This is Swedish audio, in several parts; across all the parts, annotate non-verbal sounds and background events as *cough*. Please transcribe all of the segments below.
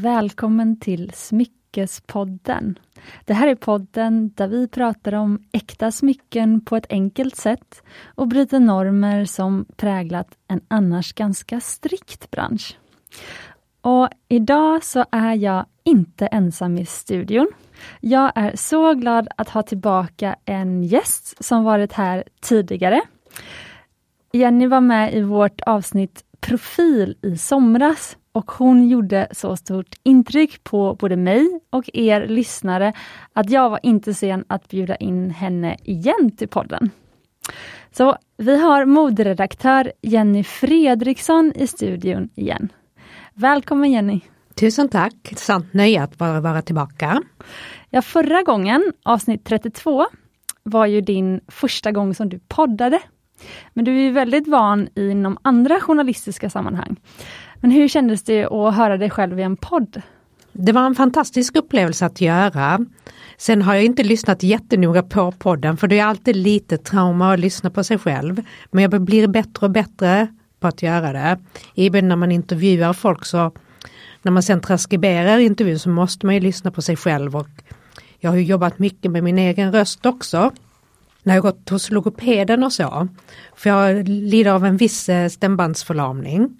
välkommen till Smyckespodden. Det här är podden där vi pratar om äkta smycken på ett enkelt sätt och bryter normer som präglat en annars ganska strikt bransch. Och idag så är jag inte ensam i studion. Jag är så glad att ha tillbaka en gäst som varit här tidigare. Jenny var med i vårt avsnitt Profil i somras och hon gjorde så stort intryck på både mig och er lyssnare att jag var inte sen att bjuda in henne igen till podden. Så vi har moderedaktör Jenny Fredriksson i studion igen. Välkommen Jenny! Tusen tack! Sant nöje att vara, vara tillbaka. Ja, förra gången, avsnitt 32, var ju din första gång som du poddade. Men du är ju väldigt van inom andra journalistiska sammanhang. Men hur kändes det att höra dig själv i en podd? Det var en fantastisk upplevelse att göra. Sen har jag inte lyssnat jättenoga på podden för det är alltid lite trauma att lyssna på sig själv. Men jag blir bättre och bättre på att göra det. Även när man intervjuar folk så när man sen transkriberar intervjun så måste man ju lyssna på sig själv och jag har jobbat mycket med min egen röst också. När jag gått hos logopeden och så. För jag lider av en viss eh, stämbandsförlamning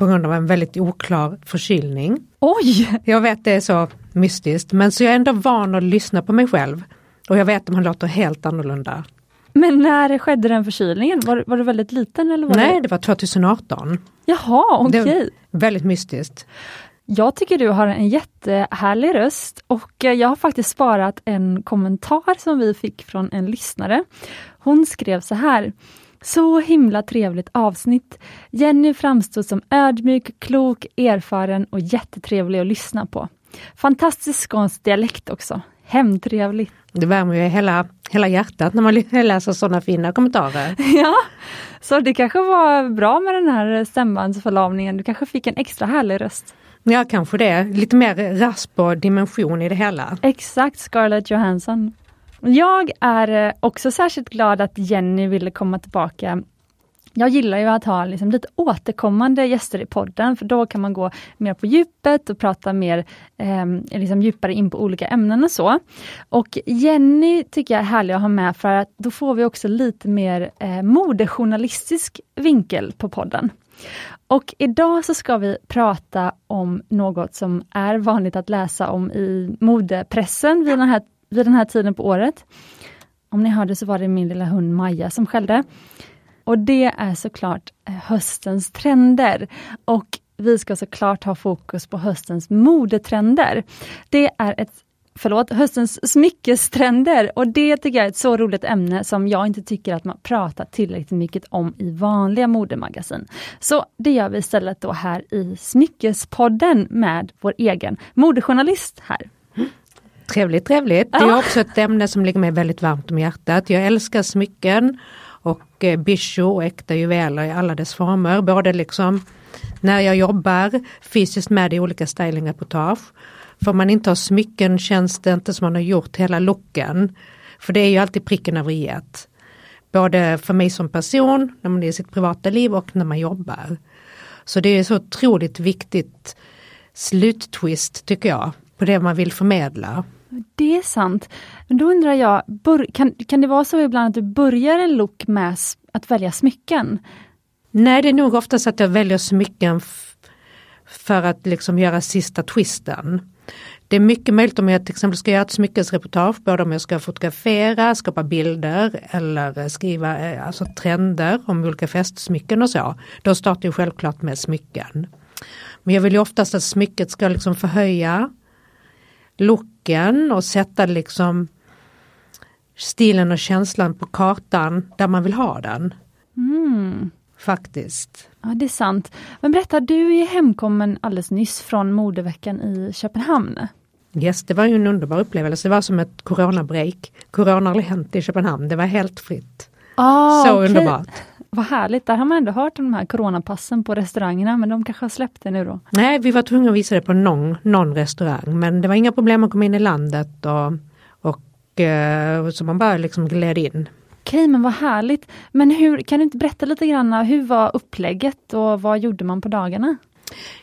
på grund av en väldigt oklar förkylning. Oj! Jag vet det är så mystiskt men så jag är ändå van att lyssna på mig själv. Och jag vet att man låter helt annorlunda. Men när skedde den förkylningen? Var, var du väldigt liten? Eller var Nej, det... det var 2018. Jaha, okej. Okay. Väldigt mystiskt. Jag tycker du har en jättehärlig röst och jag har faktiskt sparat en kommentar som vi fick från en lyssnare. Hon skrev så här så himla trevligt avsnitt. Jenny framstod som ödmjuk, klok, erfaren och jättetrevlig att lyssna på. Fantastisk skånsk dialekt också. Hemtrevligt. Det värmer ju hela, hela hjärtat när man *laughs* läser sådana fina kommentarer. *laughs* Ja, så det kanske var bra med den här stämbandsförlamningen. Du kanske fick en extra härlig röst. Ja, kanske det. Lite mer rasp och dimension i det hela. Exakt, Scarlett Johansson. Jag är eh, också särskilt glad att Jenny ville komma tillbaka jag gillar ju att ha liksom lite återkommande gäster i podden, för då kan man gå mer på djupet och prata mer eh, liksom djupare in på olika ämnen och så. Och Jenny tycker jag är härlig att ha med för att då får vi också lite mer eh, modejournalistisk vinkel på podden. Och idag så ska vi prata om något som är vanligt att läsa om i modepressen vid den här vid den här tiden på året. Om ni hörde så var det min lilla hund Maja som skällde. Och det är såklart eh, höstens trender. Och vi ska såklart ha fokus på höstens modetrender. Det är ett förlåt, höstens smyckestrender och det tycker jag är ett så roligt ämne som jag inte tycker att man pratar tillräckligt mycket om i vanliga modemagasin. Så det gör vi istället då här i Smyckespodden med vår egen modejournalist här. Trevligt, trevligt. Det är också ett ämne som ligger mig väldigt varmt om hjärtat. Jag älskar smycken och eh, bisho och äkta juveler i alla dess former. Både liksom när jag jobbar fysiskt med i olika stylingreportage. För om man inte har smycken känns det inte som man har gjort hela looken. För det är ju alltid pricken över i Både för mig som person, när man är i sitt privata liv och när man jobbar. Så det är så otroligt viktigt sluttwist tycker jag på det man vill förmedla. Det är sant. Men då undrar jag, kan, kan det vara så ibland att du börjar en look med att välja smycken? Nej, det är nog oftast att jag väljer smycken för att liksom göra sista twisten. Det är mycket möjligt om jag till exempel ska göra ett smyckesreportage, både om jag ska fotografera, skapa bilder eller skriva eh, alltså trender om olika festsmycken och så. Då startar jag självklart med smycken. Men jag vill ju oftast att smycket ska liksom förhöja looken och sätta liksom stilen och känslan på kartan där man vill ha den. Mm. Faktiskt. Ja, det är sant. Men berätta, du är hemkommen alldeles nyss från modeveckan i Köpenhamn. Yes, det var ju en underbar upplevelse. Det var som ett coronabreak. Corona har hänt i Köpenhamn. Det var helt fritt. Ah, Så okay. underbart. Vad härligt, där har man ändå hört om de här coronapassen på restaurangerna men de kanske har släppt det nu då? Nej, vi var tvungna att visa det på någon, någon restaurang men det var inga problem att komma in i landet och, och eh, så man bara liksom gled in. Okej, men vad härligt. Men hur, kan du inte berätta lite grann, hur var upplägget och vad gjorde man på dagarna?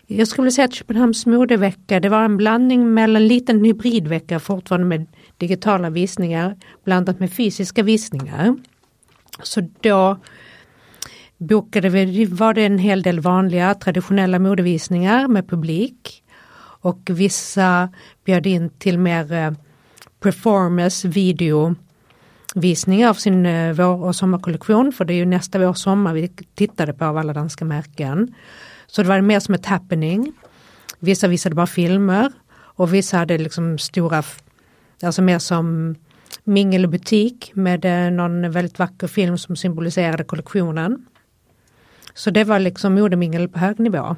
Jag skulle säga att Köpenhamns modevecka det var en blandning mellan en liten hybridvecka fortfarande med digitala visningar blandat med fysiska visningar. Så då bokade vi, var det en hel del vanliga traditionella modevisningar med publik. Och vissa bjöd in till mer eh, performance videovisningar av sin eh, vår och sommarkollektion för det är ju nästa vår och sommar vi tittade på av alla danska märken. Så det var mer som ett happening. Vissa visade bara filmer och vissa hade liksom stora, alltså mer som mingelbutik med eh, någon väldigt vacker film som symboliserade kollektionen. Så det var liksom modemingel på hög nivå.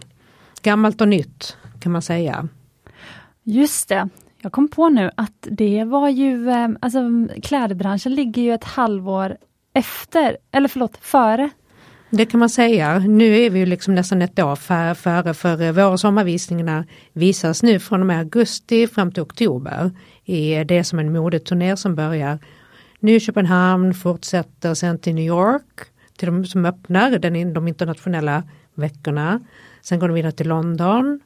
Gammalt och nytt kan man säga. Just det. Jag kom på nu att det var ju, eh, alltså klädbranschen ligger ju ett halvår efter, eller förlåt, före. Det kan man säga. Nu är vi ju liksom nästan ett år före, för, för vår och sommarvisningarna visas nu från och med augusti fram till oktober. I det som en modeturné som börjar nu i Köpenhamn, fortsätter sen till New York, till de som öppnar den, de internationella veckorna. Sen går de vidare till London,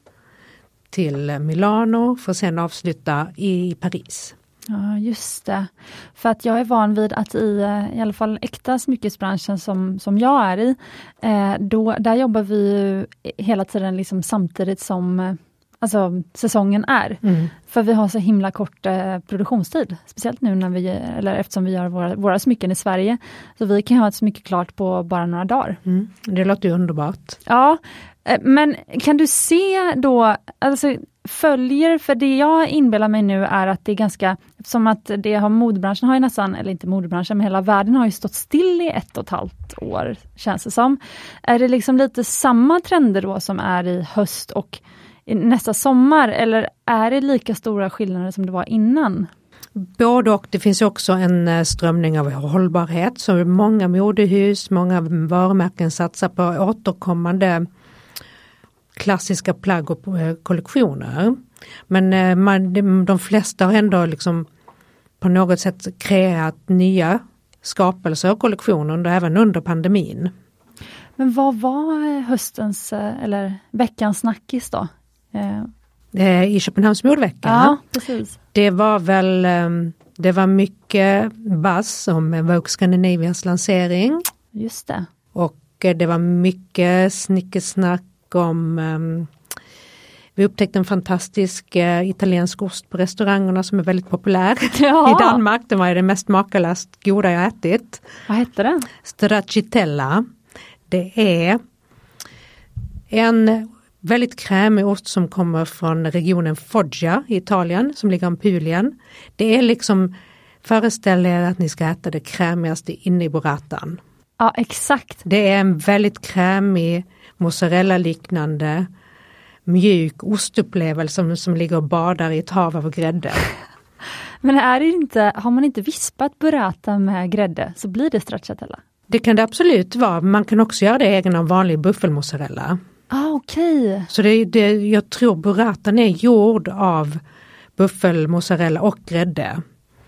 till Milano för att sen avsluta i Paris. Ja, just det. För att jag är van vid att i, eh, i alla fall äkta smyckesbranschen som, som jag är i, eh, då, där jobbar vi hela tiden liksom samtidigt som eh, alltså, säsongen är. Mm. För vi har så himla kort eh, produktionstid, speciellt nu när vi, eller eftersom vi gör våra, våra smycken i Sverige. Så vi kan ha ett smycke klart på bara några dagar. Mm. Det låter ju underbart. Ja, eh, men kan du se då, alltså följer, för det jag inbillar mig nu är att det är ganska, som att det har modebranschen har ju nästan, eller inte modebranschen, men hela världen har ju stått still i ett och ett halvt år, känns det som. Är det liksom lite samma trender då som är i höst och nästa sommar, eller är det lika stora skillnader som det var innan? Både och. Det finns också en eh, strömning av hållbarhet. Så många modehus, många varumärken satsar på återkommande klassiska plagg och eh, kollektioner. Men eh, man, de flesta har ändå liksom på något sätt kreerat nya skapelser och kollektioner under, även under pandemin. Men vad var höstens eller veckans snackis då? I Köpenhamns modevecka? Ja, precis. Det var väl ehm, det var mycket buzz om Vogue Scandinavias lansering. Just det. Och det var mycket snickesnack om um, vi upptäckte en fantastisk uh, italiensk ost på restaurangerna som är väldigt populär *laughs* ja. i Danmark. Den var det mest makalöst goda jag ätit. Vad hette den? Stracciatella. Det är en väldigt krämig ost som kommer från regionen Foggia i Italien som ligger om Pulien. Det är liksom Föreställ er att ni ska äta det krämigaste inne i burratan. Ja exakt. Det är en väldigt krämig mozzarella-liknande mjuk ostupplevelse som, som ligger och badar i ett hav av grädde. *laughs* Men är det inte, har man inte vispat burrata med grädde så blir det stracciatella? Det kan det absolut vara, man kan också göra det egen av vanlig buffelmozzarella. Ah, okay. Så det, det, jag tror burratan är gjord av buffelmozzarella och grädde.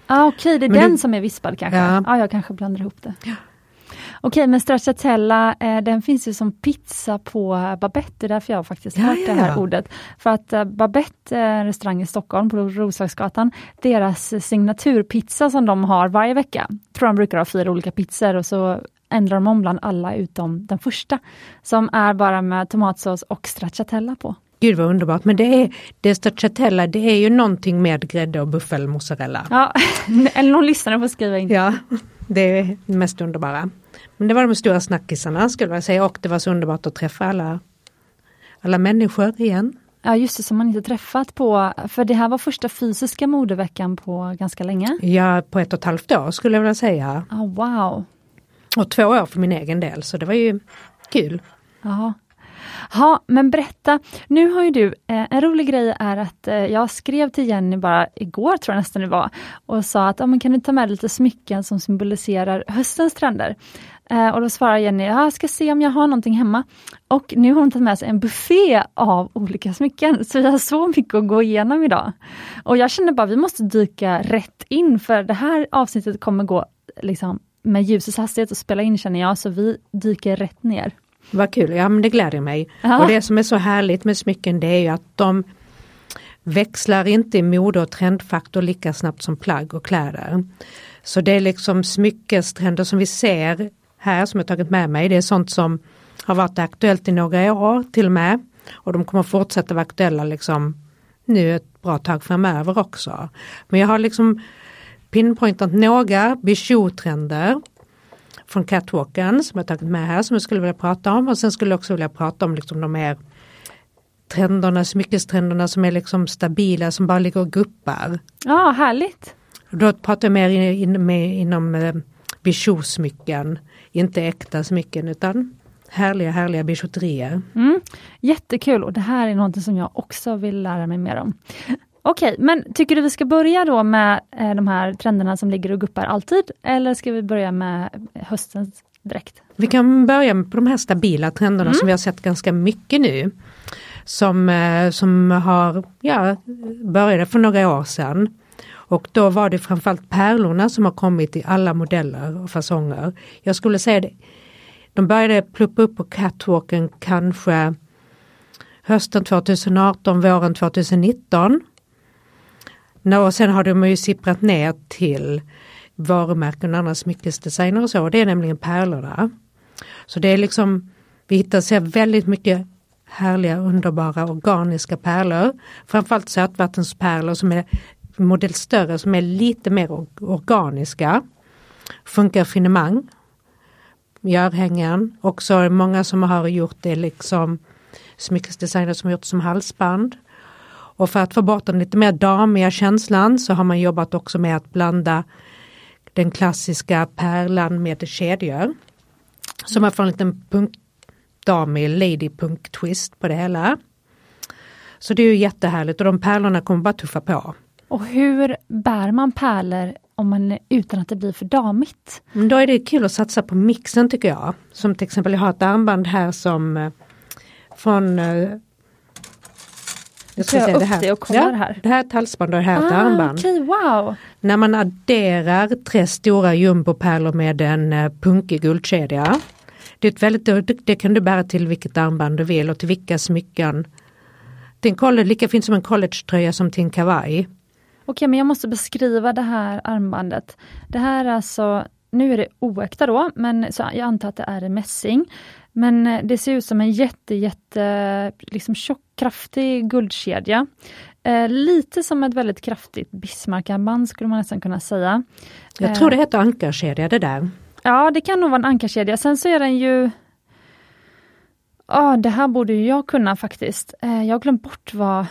Ah, Okej, okay. det är Men den du, som är vispad kanske? Ja. Ah, jag kanske blandar ihop det. Ja. Okej, men stracciatella, eh, den finns ju som pizza på Babette, det är därför jag faktiskt hört ja, det här ordet. För att eh, Babette, eh, restaurang i Stockholm på Roslagsgatan, deras signaturpizza som de har varje vecka, tror de brukar ha fyra olika pizzor och så ändrar de om bland alla utom den första, som är bara med tomatsås och stracciatella på. Gud vad underbart, men det är det stracciatella, det är ju någonting med grädde och buffelmozzarella. Ja, *laughs* eller någon lyssnare får skriva in. Ja, det är det mest underbara. Men det var de stora snackisarna skulle jag säga och det var så underbart att träffa alla, alla människor igen. Ja just det, som man inte träffat på, för det här var första fysiska modeveckan på ganska länge? Ja, på ett och ett halvt år skulle jag vilja säga. Oh, wow! Och två år för min egen del, så det var ju kul. Ja, Ja, men berätta. Nu har ju du, eh, en rolig grej är att eh, jag skrev till Jenny bara igår, tror jag nästan det var, och sa att ja, man kan du ta med lite smycken som symboliserar höstens trender? Eh, och då svarar Jenny, jag ska se om jag har någonting hemma. Och nu har hon tagit med sig en buffé av olika smycken, *laughs* så vi har så mycket att gå igenom idag. Och jag känner bara, vi måste dyka rätt in, för det här avsnittet kommer gå liksom med ljusets hastighet och spela in känner jag, så vi dyker rätt ner. Vad kul, ja men det gläder mig. Ja. Och det som är så härligt med smycken det är ju att de växlar inte i mode och trendfaktor lika snabbt som plagg och kläder. Så det är liksom smyckestrender som vi ser här som jag tagit med mig. Det är sånt som har varit aktuellt i några år till och med. Och de kommer fortsätta vara aktuella liksom nu ett bra tag framöver också. Men jag har liksom pinpointat några bijou-trender från catwalken som jag tagit med här som jag skulle vilja prata om och sen skulle jag också vilja prata om liksom de här trenderna, smyckestrenderna som är liksom stabila som bara ligger och guppar. Ja, härligt. Då pratar jag mer in, in, med, inom eh, bijou-smycken, inte äkta smycken utan härliga härliga bijouterier. Mm. Jättekul och det här är något som jag också vill lära mig mer om. Okej, men tycker du vi ska börja då med eh, de här trenderna som ligger och guppar alltid? Eller ska vi börja med höstens direkt? Vi kan börja med de här stabila trenderna som vi har sett ganska mycket nu. Som, eh, som har, ja, började för några år sedan. Och då var det framförallt pärlorna som har kommit i alla modeller och fasonger. Jag skulle säga det, de började pluppa upp på catwalken kanske hösten 2018, våren 2019. No, och sen har de ju sipprat ner till varumärken och andra smyckesdesigner och så. och Det är nämligen pärlorna. Så det är liksom, vi hittar ser väldigt mycket härliga underbara organiska pärlor. Framförallt sötvattenspärlor som är modell större som är lite mer organiska. Funkar finemang. i örhängen. Också många som har gjort det liksom smyckesdesigner som har gjort som halsband. Och för att få bort den lite mer damiga känslan så har man jobbat också med att blanda den klassiska pärlan med kedjor. Så man får en liten punkdamig lady punk twist på det hela. Så det är ju jättehärligt och de pärlorna kommer bara tuffa på. Och hur bär man pärlor om man, utan att det blir för damigt? Men då är det kul att satsa på mixen tycker jag. Som till exempel jag har ett armband här som eh, från eh, jag tar jag upp det och kollar här. Det här är ett halsband och det här är ett Ah, armband. Okej, wow! När man adderar tre stora jumbopärlor med en eh, punkig guldkedja. Det, är ett väldigt, det, det kan du bära till vilket armband du vill och till vilka smycken. Det är en lika fint som en collegetröja som till en kavaj. Okej, men jag måste beskriva det här armbandet. Det här är alltså, nu är det oäkta då, men så jag antar att det är mässing. Men eh, det ser ut som en jätte, jätte liksom tjock, kraftig guldkedja. Eh, lite som ett väldigt kraftigt Bismarckarmband skulle man nästan kunna säga. Jag Eh. tror det heter ankarkedja det där. Ja, det kan nog vara en ankarkedja. Sen så är den ju... Ja, det här borde ju jag kunna faktiskt. Eh, jag har glömt bort vad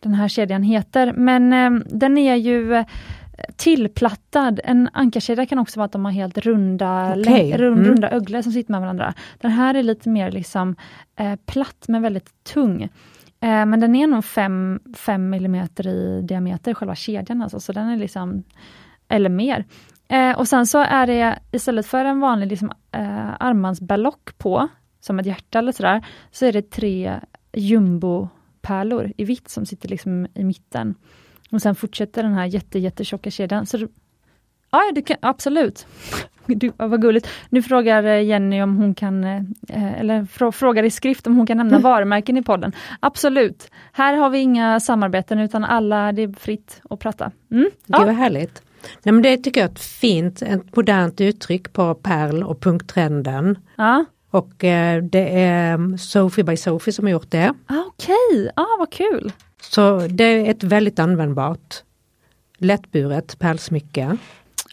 den här kedjan heter, men eh, den är ju eh, tillplattad. En ankarkedja kan också vara att de har helt runda, Okej, lä- rund, mm. runda öglor som sitter med varandra. Den här är lite mer liksom eh, platt men väldigt tung. Eh, men den är nog 5 mm i diameter, själva kedjan alltså, så den är liksom, eller mer. Eh, och sen så är det istället för en vanlig liksom, eh, armbandsballock på, som ett hjärta eller sådär, så är det tre jumbopärlor i vitt som sitter liksom i mitten. Och sen fortsätter den här jätte, jättetjocka kedjan. Så, det- ja, det kan, absolut. *laughs* Du, vad gulligt. Nu frågar eh, Jenny om hon kan, eh, eller frå, frågar i skrift om hon kan nämna varumärken i podden. Absolut. Här har vi inga samarbeten utan alla, det är fritt att prata. Mm? Ja. vad härligt. Nej, men det tycker jag är ett fint, ett modernt uttryck på pärl och punktrenden. Ja. Och eh, det är mm, Sophie by Sophie som har gjort det. Ah, Okej, ah, vad kul. Så det är ett väldigt användbart lättburet pärlsmycke.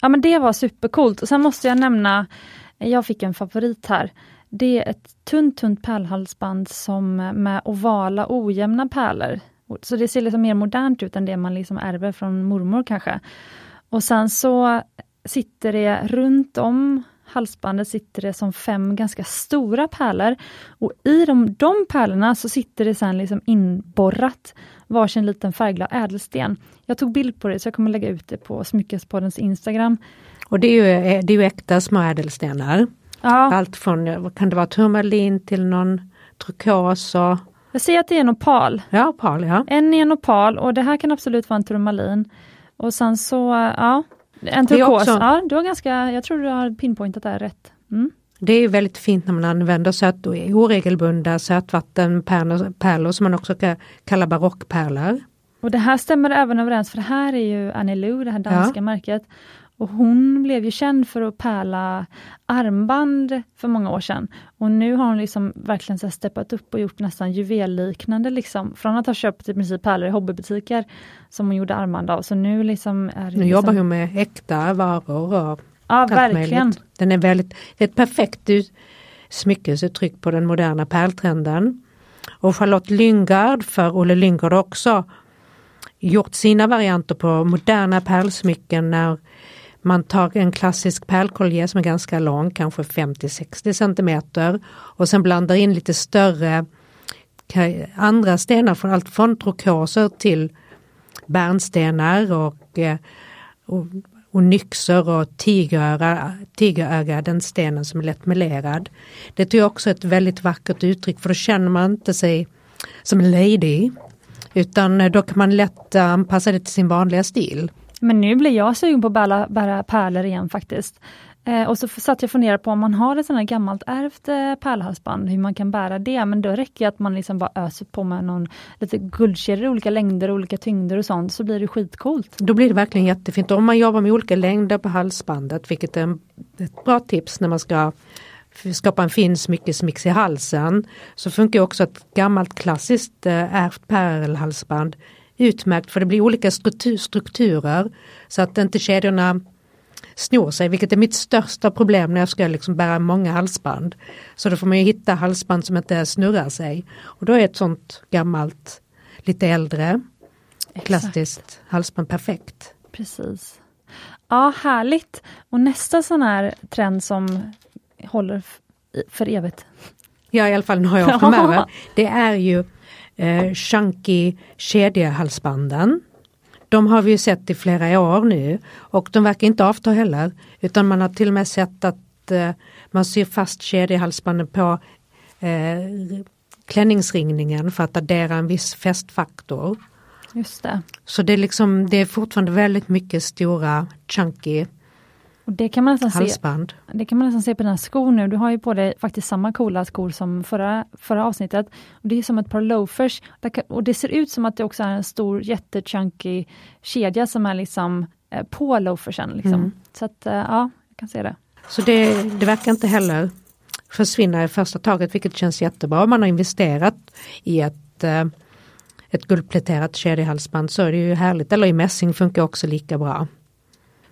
Ja men det var supercoolt. Och sen måste jag nämna, jag fick en favorit här. Det är ett tunt, tunt pärlhalsband som med ovala ojämna pärlor. Så det ser liksom mer modernt ut än det man liksom ärver från mormor kanske. Och sen så sitter det runt om halsbandet sitter det som fem ganska stora pärlor. Och i de, de pärlorna så sitter det sen liksom inborrat varsin liten färgglad ädelsten. Jag tog bild på det så jag kommer lägga ut det på Smyckespoddens Instagram. Och det är ju, eh, det är ju äkta små ädelstenar. Ja, Allt från, eh, kan det vara, turmalin till någon turkos och jag ser att det är en opal. ja, opal ja. En är en opal och det här kan absolut vara en turmalin. Och sen så, ja, en turkos. också- Ja, du har ganska, jag tror du har pinpointat det här rätt. Mm. Det är väldigt fint när man använder söt, oregelbundna sötvattenpärlor som man också kan kalla barockpärlor. Och det här stämmer även överens för det här är ju Annie Lou, det här danska ja. märket. Och hon blev ju känd för att pärla armband för många år sedan. Och nu har hon liksom verkligen så steppat upp och gjort nästan juvelliknande liksom. Från att ha köpt i princip pärlor i hobbybutiker som hon gjorde armband av. Så nu liksom är Nu liksom... jobbar hon med äkta varor och Ja, verkligen. Möjligt. Den är väldigt, det är ett perfekt smyckesuttryck på den moderna pärltrenden. Och Charlotte Lyngard för Olle Lyngard också gjort sina varianter på moderna pärlsmycken när man tar en klassisk pärlkollier som är ganska lång, kanske 50-60 cm och sen blandar in lite större andra stenar från allt från trokoser till bärnstenar och, eh, och, och nyxor och tigeröga, den stenen som är lätt melerad. Det tycker jag också är ett väldigt vackert uttryck för då känner man inte sig som en lady utan eh, då kan man lätt anpassa det till sin vanliga stil. Men nu blir jag sugen på att bära, bära pärlor igen faktiskt. Eh, och så satt jag och funderade på om man har ett sånt här gammalt ärvt eh, pärlhalsband, hur man kan bära det. Men då räcker det att man liksom bara öser på med någon lite guldkedjor i olika längder, olika tyngder och sånt, så blir det skitcoolt. Då blir det verkligen jättefint. Om man jobbar med olika längder på halsbandet, vilket är ett bra tips när man ska skapa en fin smyckesmix i halsen, så funkar också ett gammalt klassiskt eh, ärvt pärlhalsband utmärkt för det blir olika strukturer så att inte kedjorna snor sig, vilket är mitt största problem när jag ska liksom bära många halsband. Så då får man hitta halsband som inte snurrar sig. Och då är ett sånt gammalt, lite äldre, klassiskt halsband perfekt. Precis. Ja, härligt. Och nästa sån här trend som håller för evigt. Ja, i alla fall har jag *laughs* framöver. Det är ju eh, chunky kedjehalsbanden. De har vi sett i flera år nu och de verkar inte avta heller utan man har till och med sett att eh, man syr fast kedjehalsbanden på eh, klänningsringningen för att addera en viss fästfaktor. Just det. Så det är, liksom, det är fortfarande väldigt mycket stora chunky och det kan man nästan halsband. Se, det kan man nästan se på dina skor nu. Du har ju på dig faktiskt samma coola skor som förra, förra avsnittet. Och Det är som ett par loafers. Och det ser ut som att det också är en stor jättechunky kedja som är liksom eh, på loafersen. Liksom. Mm. Så att eh, ja, jag kan se det. Så det, det verkar inte heller försvinna i första taget vilket känns jättebra. Om man har investerat i ett eh, ett guldpläterat kedjehalsband så är det ju härligt. Eller i mässing funkar också lika bra.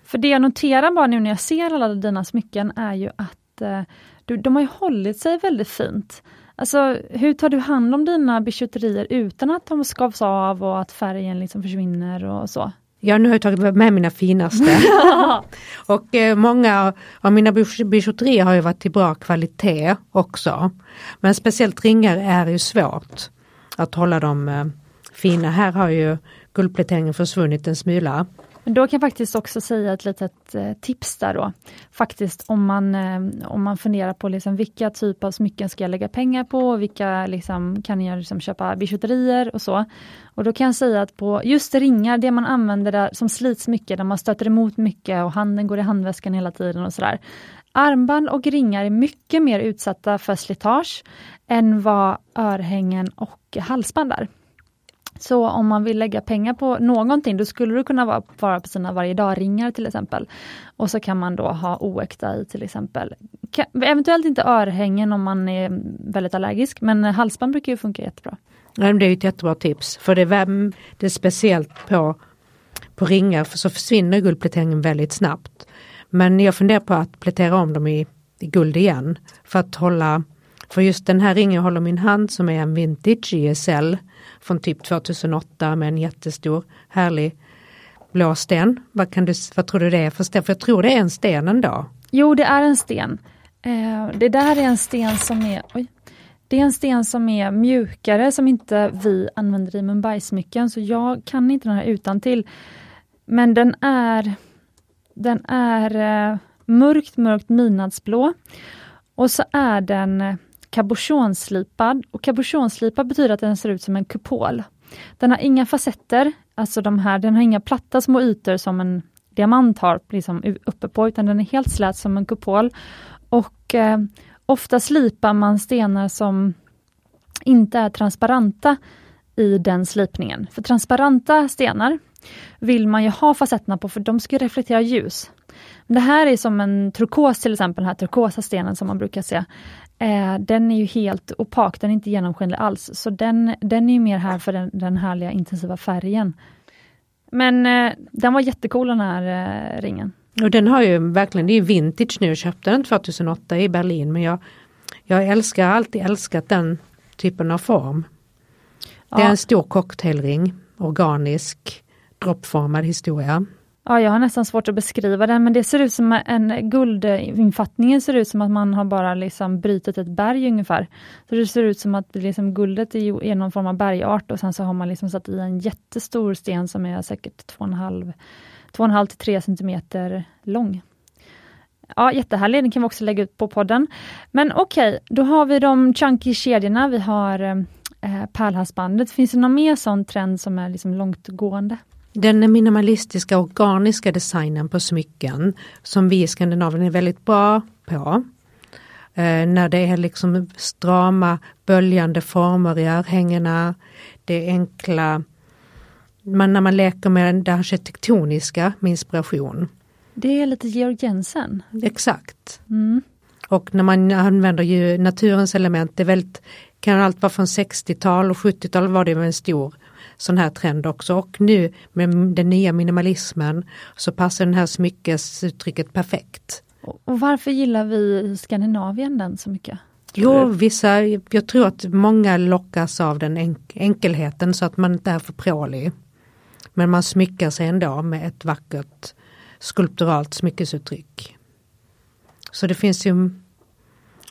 För det jag noterar bara nu när jag ser alla dina smycken är ju att eh, du, de har ju hållit sig väldigt fint. Alltså hur tar du hand om dina bijouterier utan att de skavs av och att färgen liksom försvinner och så? Ja, nu har jag tagit med mina finaste. *laughs* och eh, många av mina bijouterier har ju varit i bra kvalitet också. Men speciellt ringar är ju svårt att hålla dem eh, fina. Här har ju guldpläteringen försvunnit en smula. Men då kan jag faktiskt också säga ett litet eh, tips där då. Faktiskt om man, eh, om man funderar på liksom vilka typer av smycken ska jag lägga pengar på, vilka liksom, kan jag liksom köpa bijouterier och så. Och då kan jag säga att på just ringar, det man använder där, som slits mycket, där man stöter emot mycket och handen går i handväskan hela tiden och sådär. Armband och ringar är mycket mer utsatta för slitage än vad örhängen och halsband är. Så om man vill lägga pengar på någonting, då skulle det kunna vara, vara på sina varje dag-ringar till exempel. Och så kan man då ha oäkta i till exempel. Eventuellt inte örhängen om man är väldigt allergisk, men halsband brukar ju funka jättebra. Ja, det är ett jättebra tips, för det är, det är speciellt på, på ringar, för så försvinner guldpläteringen väldigt snabbt. Men jag funderar på att plätera om dem i, i guld igen, för att hålla för just den här ringen jag håller min hand som är en vintage ISL från typ 2008 med en jättestor härlig blå sten. Vad, kan du, vad tror du det är för sten? För jag tror det är en sten ändå. Jo, det är en sten. Eh, det där är en sten som är oj, det är en sten som är mjukare som inte vi använder i Mumbai-smycken så jag kan inte den här utan till. Men den är den är eh, mörkt, mörkt midnattsblå. Och så är den cabochonslipad och cabochonslipad betyder att den ser ut som en kupol. Den har inga facetter, alltså de här, den har inga platta små ytor som en diamant har liksom uppe på, utan den är helt slät som en kupol. Och eh, ofta slipar man stenar som inte är transparenta i den slipningen. För transparenta stenar vill man ju ha facetterna på för de ska reflektera ljus. Det här är som en turkos till exempel, den här turkosa stenen som man brukar se. Eh, den är ju helt opak, den är inte genomskinlig alls. Så den, den är mer här för den, den härliga intensiva färgen. Men eh, den var jättecool den här eh, ringen. Och den har ju verkligen, det är vintage nu, jag köpte den 2008 i Berlin men jag, jag älskar, alltid älskat den typen av form. Det är en stor cocktailring, organisk, droppformad historia. Ja, jag har nästan svårt att beskriva den, men det ser ut som en guldinfattningen ser ut som att man har bara liksom brutit ett berg ungefär. Så det ser ut som att liksom guldet är någon form av bergart och sen så har man liksom satt i en jättestor sten som är säkert 2,5 till 3 centimeter lång. Ja, jättehärlig, den kan vi också lägga ut på podden. Men okej, då har vi de chunky kedjorna, vi har eh, eh pärlhalsbandet. Finns det någon mer sån trend som är liksom långtgående? Den minimalistiska organiska designen på smycken som vi i Skandinavien är väldigt bra på. Eh, när det är liksom strama böljande former i örhängena. Det är enkla, man, när man leker med det arkitektoniska med inspiration. Det är lite Georg Jensen. Exakt. Mm. Och när man använder ju naturens element, det är väldigt, kan allt vara från 60-tal och 70-tal var det en stor sån här trend också och nu med den nya minimalismen så passar den här smyckesuttrycket perfekt. Och varför gillar vi Skandinavien den så mycket? Jo, vissa, jag tror att många lockas av den enk enkelheten så att man inte är för prålig. Men man smyckar sig ändå med ett vackert skulpturalt smyckesuttryck. Så det finns ju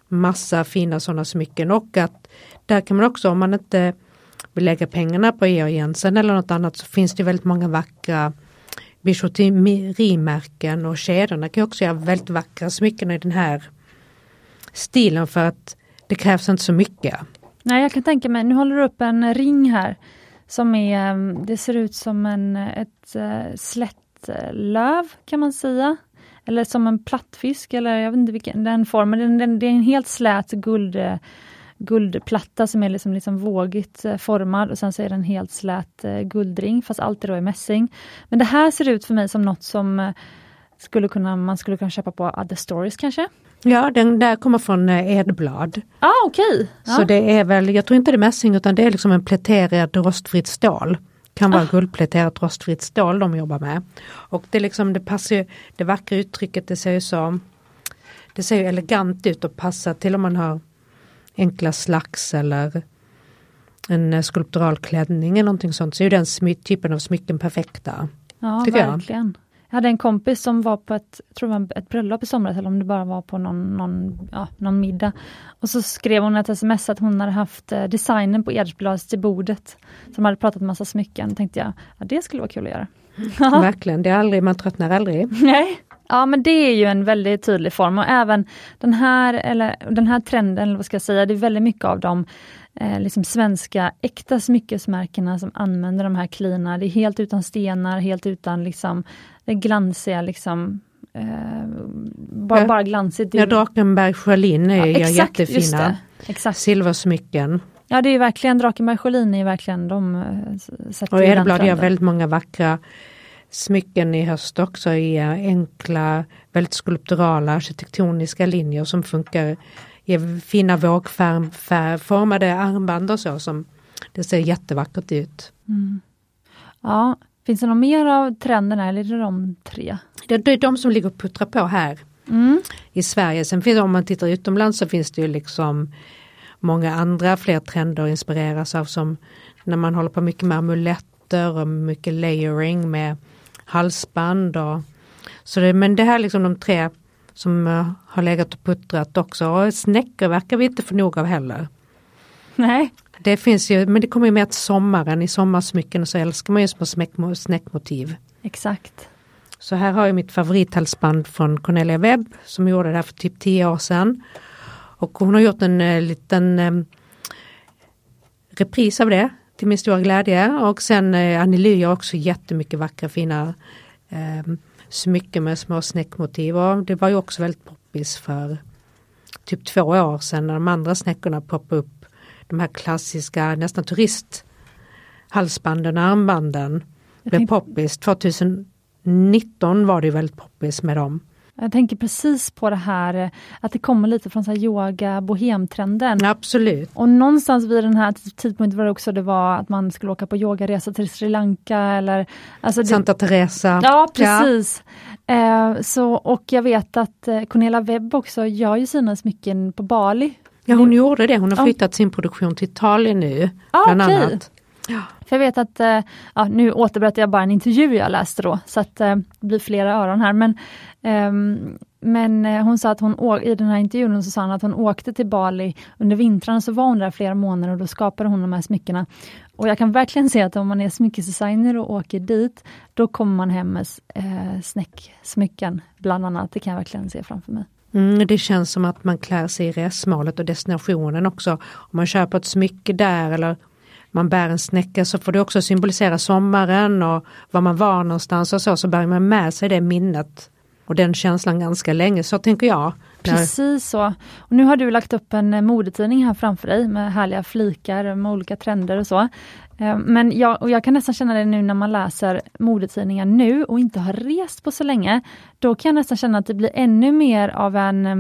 massa fina sådana smycken och att där kan man också om man inte vill lägga pengarna på Georg Jensen eller något annat så finns det väldigt många vackra bijouterimärken och kedjorna kan också göra väldigt vackra smycken i den här stilen för att det krävs inte så mycket. Nej, jag kan tänka mig, nu håller du upp en ring här som är, mm, det ser ut som en, ett slätt slättlöv kan man säga. Eller som en plattfisk eller jag vet inte vilken den formen, det är en helt slät guld, eh, guldplatta som är liksom, liksom vågigt eh, formad och sen så är det en helt slät eh, guldring fast allt är då i mässing. Men det här ser ut för mig som något som eh, skulle kunna, man skulle kunna köpa på Other Stories kanske? Ja, den där kommer från Edblad. Ah, okej! Så det är väl, jag tror inte det är mässing utan det är liksom en pläterad rostfritt stål. Kan vara guldpläterat rostfritt stål de jobbar med. Och det liksom, det passar ju, det vackra uttrycket det ser ju så, det ser ju elegant ut och passar till om man har enkla slags eller en eh, skulptural klänning eller någonting sånt så är den typen av smycken perfekta. Ja, tycker jag. verkligen. Jag hade en kompis som var på ett, tror var ett bröllop i somras, eller om det bara var på någon, någon, ja, någon middag. Och så skrev hon ett sms att hon hade haft eh, designen på Edsbladet till bordet. Så de hade pratat massa smycken. tänkte jag, ja, det skulle vara kul att göra. Verkligen, det är aldrig, man tröttnar aldrig. *laughs* Nej. Ja men det är ju en väldigt tydlig form och även den här, eller, den här trenden, eller vad ska jag säga, det är väldigt mycket av de eh, liksom svenska äkta smyckesmärkena som använder de här klina. Det är helt utan stenar, helt utan liksom det glansiga liksom eh, bara, Ja. bara glansigt. Ja, Drakenberg Sjölin är Ja, ja, exakt, jättefina. Exakt. silversmycken. Ja det är ju verkligen Drakenberg Sjölin är ju verkligen de eh, Och ju Edblad gör väldigt många vackra smycken i höst också i enkla, väldigt skulpturala arkitektoniska linjer som funkar i fina vågformade armband och så som det ser jättevackert ut. Ja, finns det något mer av trenden här, eller är det de tre? Det, det är de som ligger och puttrar på här Mm. i Sverige. Sen finns om man tittar utomlands så finns det ju liksom många andra fler trender att inspireras av som när man håller på mycket med amuletter och mycket layering med halsband. Och, så det, men det här är liksom de tre som eh, har legat och puttrat också. Och snäckor verkar vi inte få nog av heller. Nej. Det finns ju, men det kommer ju med till sommaren. I sommarsmycken så älskar man ju små snäckmotiv. Exakt. Så här har jag mitt favorithalsband från Cornelia Webb som gjorde det här för typ 10 år sedan. Och hon har gjort en eh, liten eh, repris av det till min stora glädje. Och sen eh, Annie Ly gör också jättemycket vackra fina eh, smycken med små snäckmotiv. Och det var ju också väldigt poppis för typ två år sedan när de andra snäckorna poppade upp. De här klassiska nästan turisthalsbanden och armbanden blev poppis. 2019 var det väldigt poppis med dem. Jag tänker precis på det här att det kommer lite från så yoga bohemtrenden. Absolut. Och någonstans vid den här tidpunkten var det också det var att man skulle åka på yogaresa till Sri Lanka eller alltså det, Santa Teresa. Ja precis. Ja. Eh, så, och jag vet att eh, Cornelia Webb också gör ju sina smycken på Bali. Ja hon gjorde det, hon har flyttat ja. sin produktion till Italien nu. Ah, bland okay. annat. Ja. För jag vet att, eh, ja, nu återberättar jag bara en intervju jag läste då, så att eh, det blir flera öron här. Men, men eh, hon sa att hon i den här intervjun så sa hon att hon åkte till Bali under vintrarna, så var hon där flera månader och då skapade hon de här smyckena. Och jag kan verkligen se att om man är smyckesdesigner och åker dit, då kommer man hem med eh, snäcksmycken bland annat. Det kan jag verkligen se framför mig. Mm, det känns som att man klär sig i resmålet och destinationen också. Om man köper ett smycke där eller man bär en snäcka så får det också symbolisera sommaren och var man var någonstans och så, så bär man med sig det minnet och den känslan ganska länge, så tänker jag. Precis så. Och nu har du lagt upp en eh, modetidning här framför dig med härliga flikar med olika trender och så. Eh, men jag, och jag kan nästan känna det nu när man läser modetidningar nu och inte har rest på så länge. Då kan jag nästan känna att det blir ännu mer av en eh,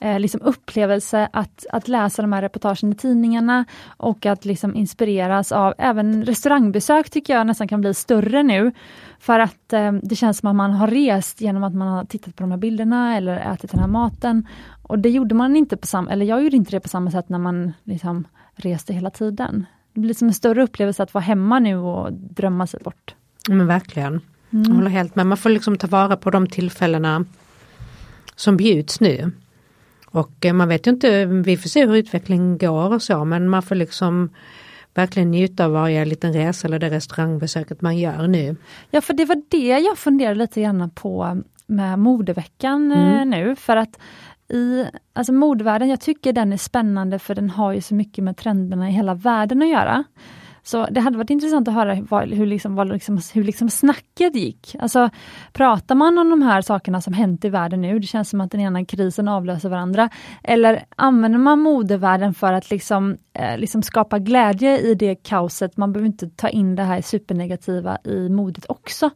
eh, liksom upplevelse att, att läsa de här reportagen i tidningarna och att liksom inspireras av även restaurangbesök tycker jag nästan kan bli större nu. För att eh, det känns som att man har rest genom att man har tittat på de här bilderna eller ätit den här maten. Och det gjorde man inte på samma, eller jag gjorde inte det på samma sätt när man liksom reste hela tiden. Det blir som en större upplevelse att vara hemma nu och drömma sig bort. Men verkligen. Mm. Jag håller helt med. Man får liksom ta vara på de tillfällena som bjuds nu. Och eh, man vet ju inte, vi får se hur utvecklingen går och så men man får liksom verkligen njuta av varje liten resa eller det restaurangbesöket man gör nu. Ja för det var det jag funderade lite grann på med modeveckan eh, mm. nu för att i alltså modevärlden, jag tycker den är spännande för den har ju så mycket med trenderna i hela världen att göra. Så det hade varit intressant att höra hur, liksom, vad liksom, hur liksom snacket gick. Alltså, pratar man om de här sakerna som hänt i världen nu, det känns som att den ena krisen avlöser varandra. Eller använder man modevärlden för att liksom, eh, liksom skapa glädje i det kaoset? Man behöver inte ta in det här supernegativa i modet också.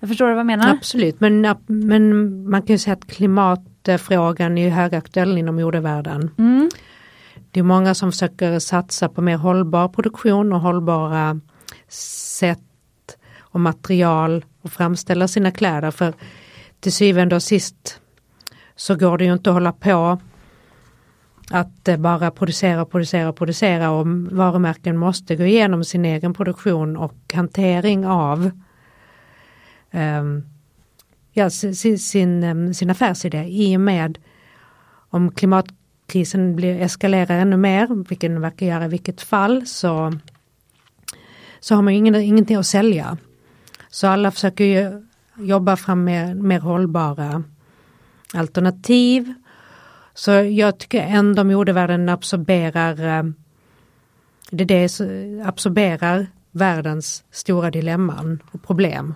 Jag förstår du vad jag menar? Absolut, men, men man kan ju säga att klimatfrågan är högaktuell inom modevärlden. Mm. Det är många som försöker satsa på mer hållbar produktion och hållbara sätt och material och framställa sina kläder. För till syvende och sist så går det ju inte att hålla på att eh, bara producera, producera, producera. Och varumärken måste gå igenom sin egen produktion och hantering av um, ja, sin, sin, sin affärsidé. I och med om klimat krisen blir, eskalerar ännu mer, vilket den verkar göra i vilket fall, så, så har man ingen, ingenting att sälja. Så alla försöker ju jobba fram mer, mer hållbara alternativ. Så jag tycker ändå modevärlden absorberar eh, det, det absorberar världens stora dilemman och problem.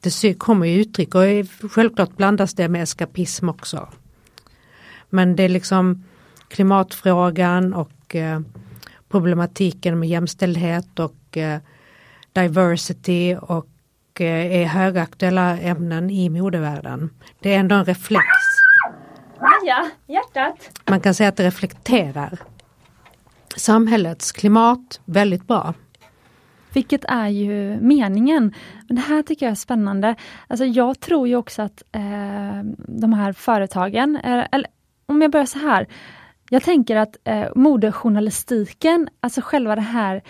Det kommer ju uttryck och självklart blandas det med eskapism också. Men det är liksom klimatfrågan och eh, problematiken med jämställdhet och eh, diversity och eh, är högaktuella ämnen i modevärlden. Det är ändå en reflex. Maja, hjärtat! Man kan säga att det reflekterar samhällets klimat väldigt bra. Vilket är ju meningen. Men det här tycker jag är spännande. Alltså jag tror ju också att eh, de här företagen, eller om jag börjar så här, jag tänker att eh, modejournalistiken, alltså själva den här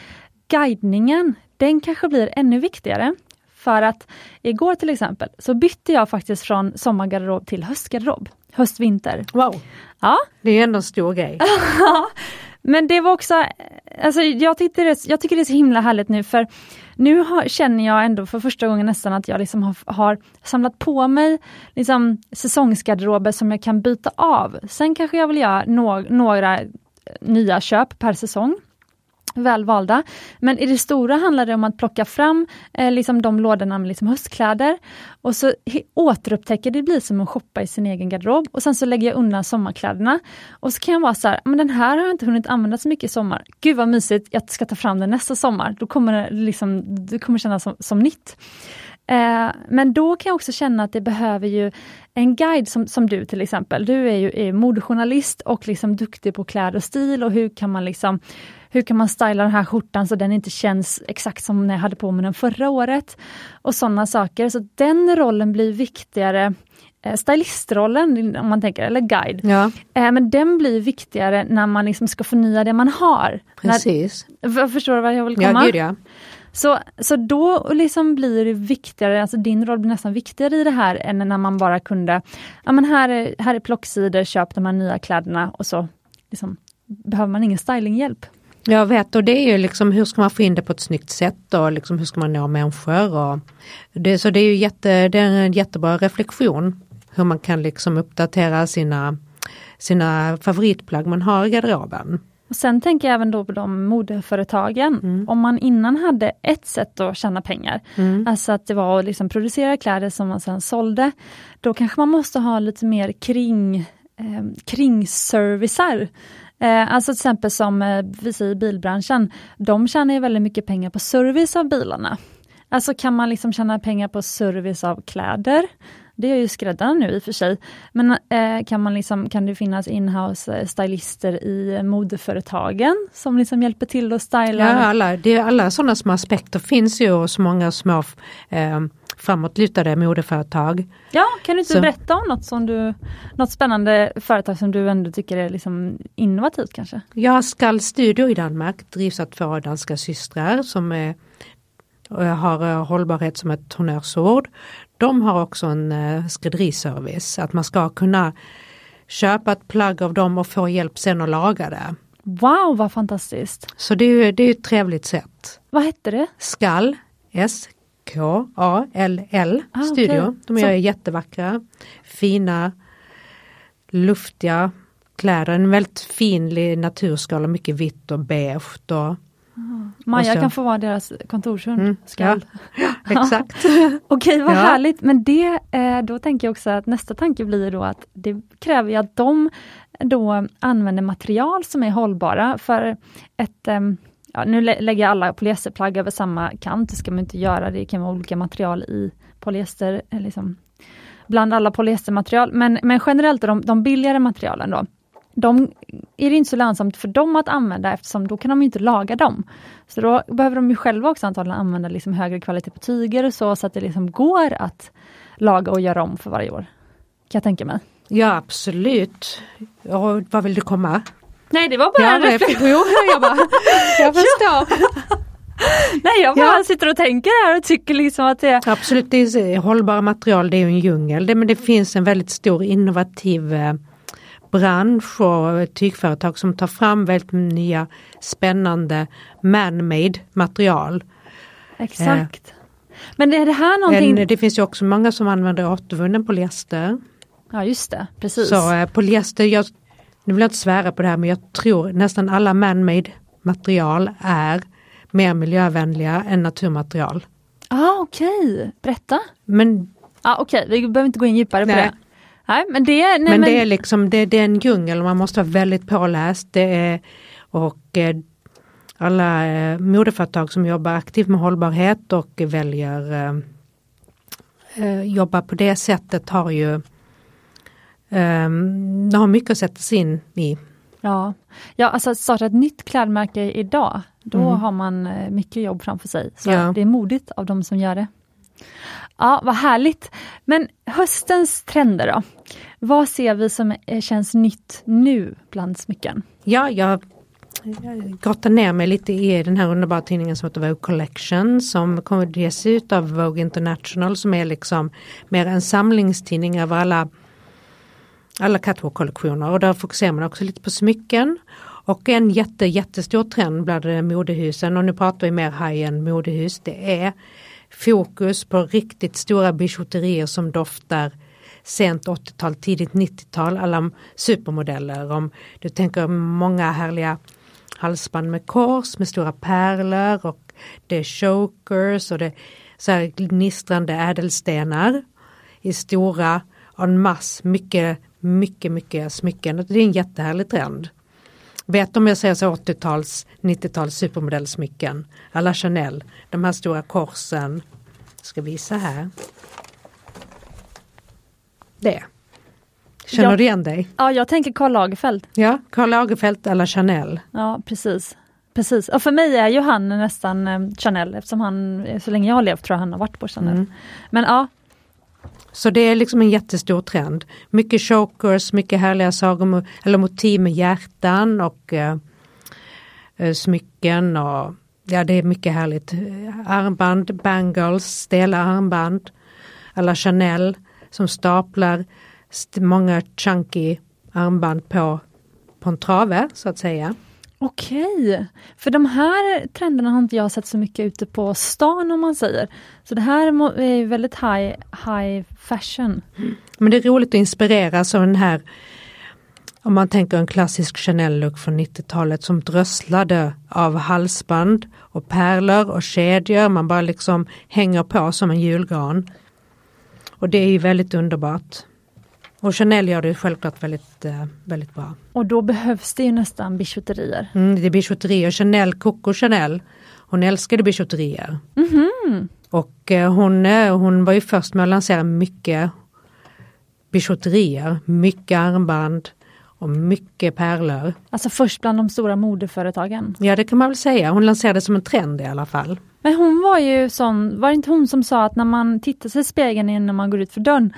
guidningen, den kanske blir ännu viktigare. För att igår till exempel så bytte jag faktiskt från sommargarderob till höstgarderob. Höst-vinter. Wow! Ja. Det är ändå en stor grej. *laughs* Men det var också, alltså jag, tycker det, jag tycker det är så himla härligt nu för nu har, känner jag ändå för första gången nästan att jag liksom har, har samlat på mig liksom säsongsgarderober som jag kan byta av. Sen kanske jag vill göra no, några nya köp per säsong väl valda. Men i det stora handlar det om att plocka fram eh, liksom de lådorna med liksom höstkläder och så återupptäcker det blir som att shoppa i sin egen garderob och sen så lägger jag undan sommarkläderna. Och så kan jag vara så här, men den här har jag inte hunnit använda så mycket i sommar. Gud vad mysigt, jag ska ta fram den nästa sommar. Då kommer det, liksom, det kommer kännas som, som nytt. Eh, men då kan jag också känna att det behöver ju en guide som, som du till exempel. Du är ju är modejournalist och liksom duktig på kläder och stil och hur kan man liksom hur kan man styla den här skjortan så den inte känns exakt som när jag hade på mig den förra året? Och sådana saker. Så den rollen blir viktigare eh, stylistrollen, om man tänker, eller guide. Ja. Eh, men den blir viktigare när man liksom ska förnya det man har. Precis. När, förstår du vad jag vill komma? Ja, gud ja. Så, så då liksom blir det viktigare, alltså din roll blir nästan viktigare i det här än när man bara kunde, ja men här är, här är plocksidor, köp de här nya kläderna och så liksom, behöver man ingen stylinghjälp. Jag vet och det är ju liksom hur ska man få in det på ett snyggt sätt och liksom hur ska man nå människor. Och det, så det är ju jätte, det är en jättebra reflektion hur man kan liksom uppdatera sina, sina favoritplagg man har i garderoben. Och sen tänker jag även då på de modeföretagen. Mm. Om man innan hade ett sätt att tjäna pengar, mm. alltså att det var att liksom producera kläder som man sen sålde, då kanske man måste ha lite mer kring, eh, kringservicer. Eh, alltså till exempel som eh, vi säger bilbranschen, de tjänar ju väldigt mycket pengar på service av bilarna. Alltså kan man liksom tjäna pengar på service av kläder? Det är ju skräddaren nu i och för sig. Men eh, kan, man liksom, kan det finnas inhouse eh, stylister i modeföretagen som liksom hjälper till att styla? Ja, alla, det, alla sådana små aspekter finns ju hos många små eh, framåtlutade modeföretag. Ja, kan du inte Så. berätta om något, som du, något spännande företag som du ändå tycker är liksom innovativt kanske? Ja, Skall Studio i Danmark drivs av två danska systrar som är, har eh, hållbarhet som ett honnörsord. De har också en eh, skrädderiservice, att man ska kunna köpa ett plagg av dem och få hjälp sen att laga det. Wow vad fantastiskt! Så det är, det är ett trevligt sätt. Vad hette det? Skall, S K-A-L-L ah, Studio. Okay. De är Så. jättevackra, fina, luftiga kläder. En väldigt fin naturskala, mycket vitt och beige. Och, ah. Maja kan få vara deras kontorshund. Mm, ja. *laughs* exakt. *laughs* Okej, vad ja. härligt. Men det, eh, då tänker jag också att nästa tanke blir då att det kräver ju att de då använder material som är hållbara för ett um, ja, nu lägger jag alla polyesterplagg över samma kant, det ska man inte göra, det kan vara olika material i polyester, eh, liksom, bland alla polyestermaterial, men, men generellt de, de billigare materialen då, de är det inte så lönsamt för dem att använda eftersom då kan de inte laga dem. Så då behöver de ju själva också antagligen använda liksom högre kvalitet på tyger och så, så att det liksom går att laga och göra om för varje år. Kan jag tänka mig. Ja absolut. Och vad vill du komma? Nej det var bara ja, en reflektion. *laughs* jag bara, *laughs* jag förstår. *laughs* Nej jag bara ja. sitter och tänker här och tycker liksom att det är... Absolut, det är hållbara material det är ju en djungel. Det, men det finns en väldigt stor innovativ eh, bransch och tygföretag som tar fram väldigt nya spännande man-made material. Exakt. Eh, men är det här någonting... En, det finns ju också många som använder återvunnen polyester. Ja just det, precis. Så eh, polyester, jag nu vill jag inte svära på det här men jag tror nästan alla man-made material är mer miljövänliga än naturmaterial. Ah, Okej, okay. berätta. Men, ah, Okej, okay. vi behöver inte gå in djupare nej. på det. Nej, men det, nej, men, men det är liksom det, det, är en djungel man måste vara väldigt påläst. Det är, och eh, alla eh, modeföretag som jobbar aktivt med hållbarhet och väljer eh, eh jobba på det sättet har ju Um, det har mycket att sätta sig in i. Ja, ja alltså att starta ett nytt klädmärke idag, då mm. har man eh, mycket jobb framför sig. Så ja. det är modigt av de som gör det. Ja, vad härligt. Men höstens trender då? Vad ser vi som eh, känns nytt nu bland smycken? Ja, jag grottar ner mig lite i den här underbara tidningen som heter Vogue Collection som kommer att ges ut av Vogue International som är liksom mer en samlingstidning över alla alla catwalk-kollektioner och där fokuserar man också lite på smycken. Och en jätte, jättestor trend bland modehusen och nu pratar vi mer high-end modehus. Det är fokus på riktigt stora bijouterier som doftar sent 80-tal, tidigt 90-tal, alla supermodeller. Om du tänker många härliga halsband med kors med stora pärlor och det är chokers och det är så här gnistrande ädelstenar i stora en mass, mycket, mycket, mycket smycken. Det är en jättehärlig trend. Vet om jag säger så 80-tals, 90-tals supermodellsmycken. Alla Chanel, de här stora korsen. Jag ska visa här. Det. Känner Ja. du igen dig? Ja, jag tänker Karl Lagerfeld. Ja, Karl Lagerfeld alla Chanel. Ja, precis. Precis. Och för mig är ju han nästan eh, Chanel eftersom han, så länge jag har levt tror jag han har varit på Chanel. Mm. Men ja, så det är liksom en jättestor trend. Mycket chokers, mycket härliga sagor eller motiv med hjärtan och eh, eh, smycken och ja det är mycket härligt. Armband, bangles, stela armband. Alla Chanel som staplar st- många chunky armband på, på en trave så att säga okej. För de här trenderna har inte jag sett så mycket ute på stan om man säger. Så det här är väldigt high, high fashion. Men det är roligt att inspireras av den här om man tänker en klassisk Chanel-look från 90-talet som drösslade av halsband och pärlor och kedjor. Man bara liksom hänger på som en julgran. Och det är ju väldigt underbart. Och Chanel gör det självklart väldigt, eh, väldigt bra. Och då behövs det ju nästan bijouterier. Mm, det är bijouterier. Chanel, Coco Chanel, hon älskade bijouterier. Och eh, hon, eh, hon var ju först med att lansera mycket bijouterier, mycket armband och mycket pärlor. Alltså först bland de stora modeföretagen. Ja det kan man väl säga, hon lanserade som en trend i alla fall. Men hon var ju sån, var det inte hon som sa att när man tittar sig i spegeln innan man går ut för dörren,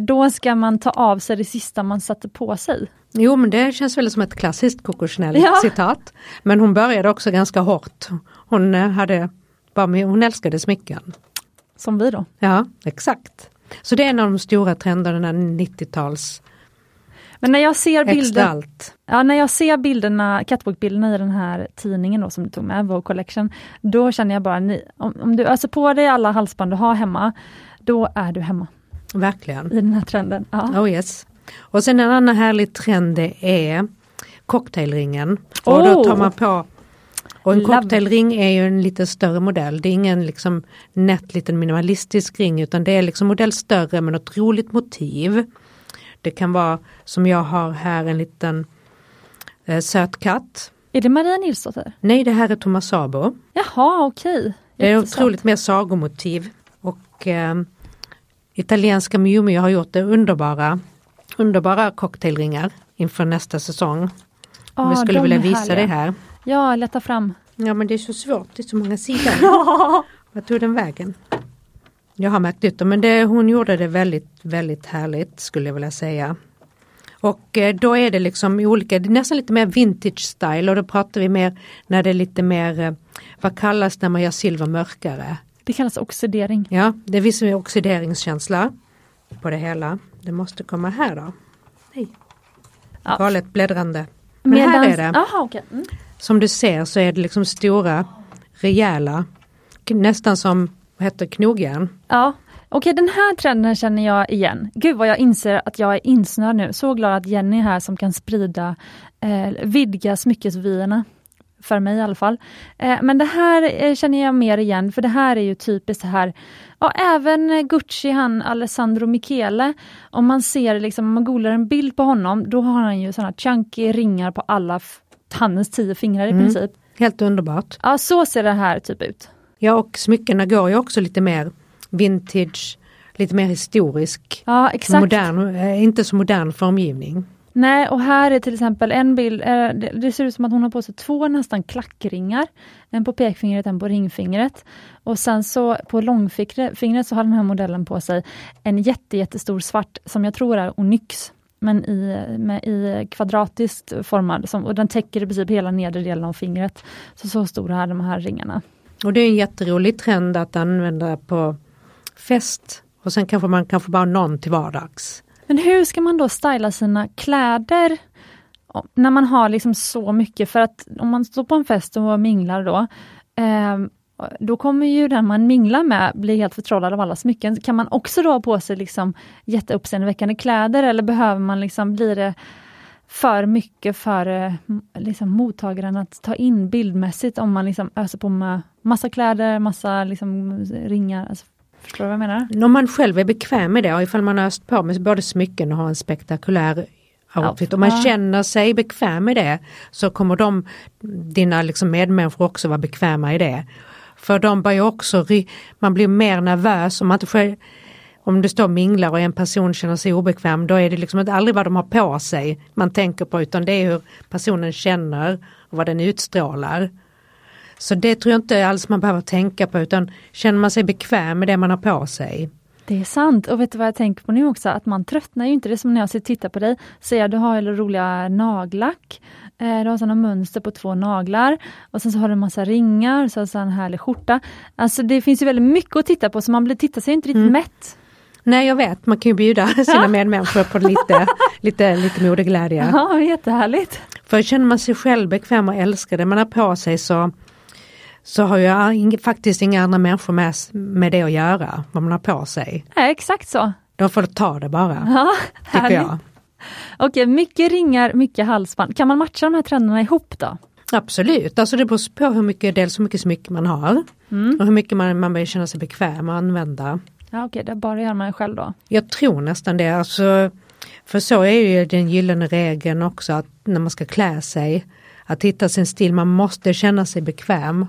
då ska man ta av sig det sista man satte på sig. Jo men det känns väl som ett klassiskt Coco Ja. citat. Men hon började också ganska hårt. Hon, eh, hade, hon älskade smycken. Som vi då. Ja exakt. Så det är en av de stora trenderna, 90-tals Men när jag ser allt. ja, när jag ser bilderna, catwalk-bilderna i den här tidningen då som du tog med, Vogue Collection, då känner jag bara, ni, om, om du öser på dig alla halsband du har hemma, då är du hemma Verkligen. i den här trenden. Ja. Oh yes. Och sen en annan härlig trend det är cocktailringen. Och då Oh! tar man på och en cocktailring är ju en lite större modell. Det är ingen liksom nätt liten minimalistisk ring utan det är liksom modell större med något roligt motiv. Det kan vara som jag har här en liten eh, söt katt. Är det Maria Nilsdotter? Nej det här är Thomas Sabo. Jaha, okej. Det är otroligt mer sagomotiv. Och eh, italienska Miu Miu har gjort det underbara, underbara cocktailringar inför nästa säsong. Ja, vi skulle vilja visa härliga. det här. Ja, leta fram. Ja men det är så svårt, det är så många sidor. *laughs* Vad tog den vägen? Jag har märkt ut det men det, hon gjorde det väldigt, väldigt härligt skulle jag vilja säga. Och eh, då är det liksom olika, det är nästan lite mer vintage style och då pratar vi mer när det är lite mer, eh, vad kallas när man gör silver mörkare? Det kallas oxidering. Ja, det är viss oxideringskänsla på det hela. Det måste komma här då. Nej, Ja. galet bläddrande. Men här Medans- är det. Jaha, okej. Mm. Som du ser så är det liksom stora, rejäla, nästan som, vad heter knogjärn. Ja, okej den här trenden känner jag igen. Gud vad jag inser att jag är insnöad nu. Så glad att Jenny är här som kan sprida, eh, vidga smyckesvyerna. För mig i alla fall. Eh, men det här eh, känner jag mer igen, för det här är ju typiskt så här, ja även Gucci, han Alessandro Michele, om man ser liksom, om man googlar en bild på honom, då har han ju sådana chunky ringar på alla hans tio fingrar i Mm. princip. Helt underbart. Ja, så ser det här typ ut. Ja och smyckena går ju också lite mer vintage, lite mer historisk. Ja. Modern, eh, inte så modern formgivning. Nej, och här är till exempel en bild, eh, det, ser ut som att hon har på sig två nästan klackringar. En på pekfingret, en på ringfingret. Och sen så på långfingret så har den här modellen på sig en jätte, jättestor svart, som jag tror är onyx. Men i, med, i kvadratiskt formad, som, och den täcker i princip hela nedre delen av fingret. Så, så stora är de här ringarna. Och det är en jätterolig trend att använda på fest. Och sen kanske man kanske bara någon till vardags. Men hur ska man då styla sina kläder när man har liksom så mycket? För att om man står på en fest och minglar då, eh, då kommer ju den man minglar med bli helt förtrollad av alla smycken. Kan man också då ha på sig liksom jätteuppseendeväckande kläder eller behöver man liksom, blir det för mycket för eh, liksom, mottagaren att ta in bildmässigt om man liksom öser på med massa kläder, massa liksom, ringar. Alltså, förstår du vad jag menar? Om man själv är bekväm med det och ifall man har öst på med både smycken och har en spektakulär outfit. Om man ja. känner sig bekväm med det så kommer de, dina liksom medmänniskor också vara bekväma i det. För de börjar också, man blir mer nervös om man inte själv om det står minglar och en person känner sig obekväm då är det liksom inte aldrig vad de har på sig man tänker på utan det är hur personen känner och vad den utstrålar. Så det tror jag inte alls man behöver tänka på utan känner man sig bekväm med det man har på sig. Det är sant och vet du vad jag tänker på nu också? Att man tröttnar ju inte. Det är som när jag tittar på dig, ser du har roliga nagellack. Eh, du har sådana mönster på två naglar och sen så har du en massa ringar, så, så en härlig skjorta. Alltså det finns ju väldigt mycket att titta på så man blir, tittar sig inte riktigt mm. mätt. Nej jag vet, man kan ju bjuda *laughs* sina medmänniskor på lite, *laughs* lite, lite modeglädje. Ja, jättehärligt. För känner man sig själv bekväm och älskar det man har på sig så, så har jag faktiskt inga andra människor med, med det att göra, vad man har på sig. Nej, exakt så. De får ta det bara, ja, tycker jag. Okej, mycket ringar, mycket halsband. Kan man matcha de här trenderna ihop då? Absolut, alltså det beror på hur mycket, dels hur mycket smycke man har mm. och hur mycket man, man börjar känna sig bekväm att använda. Ja, Okej, det bara gör man själv då? Jag tror nästan det. Alltså, för så är ju den gyllene regeln också att när man ska klä sig, att hitta sin stil, man måste känna sig bekväm.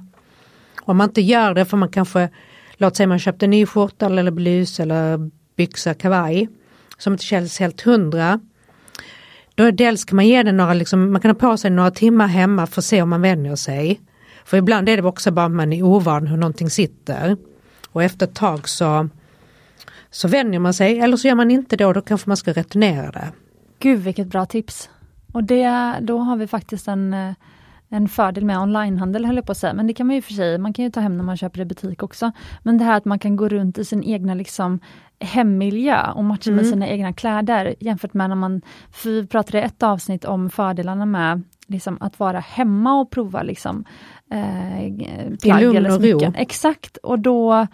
Om man inte gör det för man kanske, låt säga man köpte en ny skjorta eller blus eller byxa, kavaj som inte känns helt hundra. Då dels kan man ge den några, liksom, man kan ha på sig några timmar hemma för att se om man vänjer sig. För ibland är det också bara att man är ovan hur någonting sitter. Och efter ett tag så så vänjer man sig eller så gör man inte det och då kanske man ska returnera det. Gud vilket bra tips! Och det, då har vi faktiskt en, eh, en fördel med onlinehandel höll jag på att säga, men det kan man ju för sig, man kan ju ta hem när man köper i butik också. Men det här att man kan gå runt i sin egna liksom hemmiljö och matcha mm. med sina egna kläder jämfört med när man, för vi pratade i ett avsnitt om fördelarna med liksom, att vara hemma och prova liksom, eh, plagg eller smycken. Exakt, och då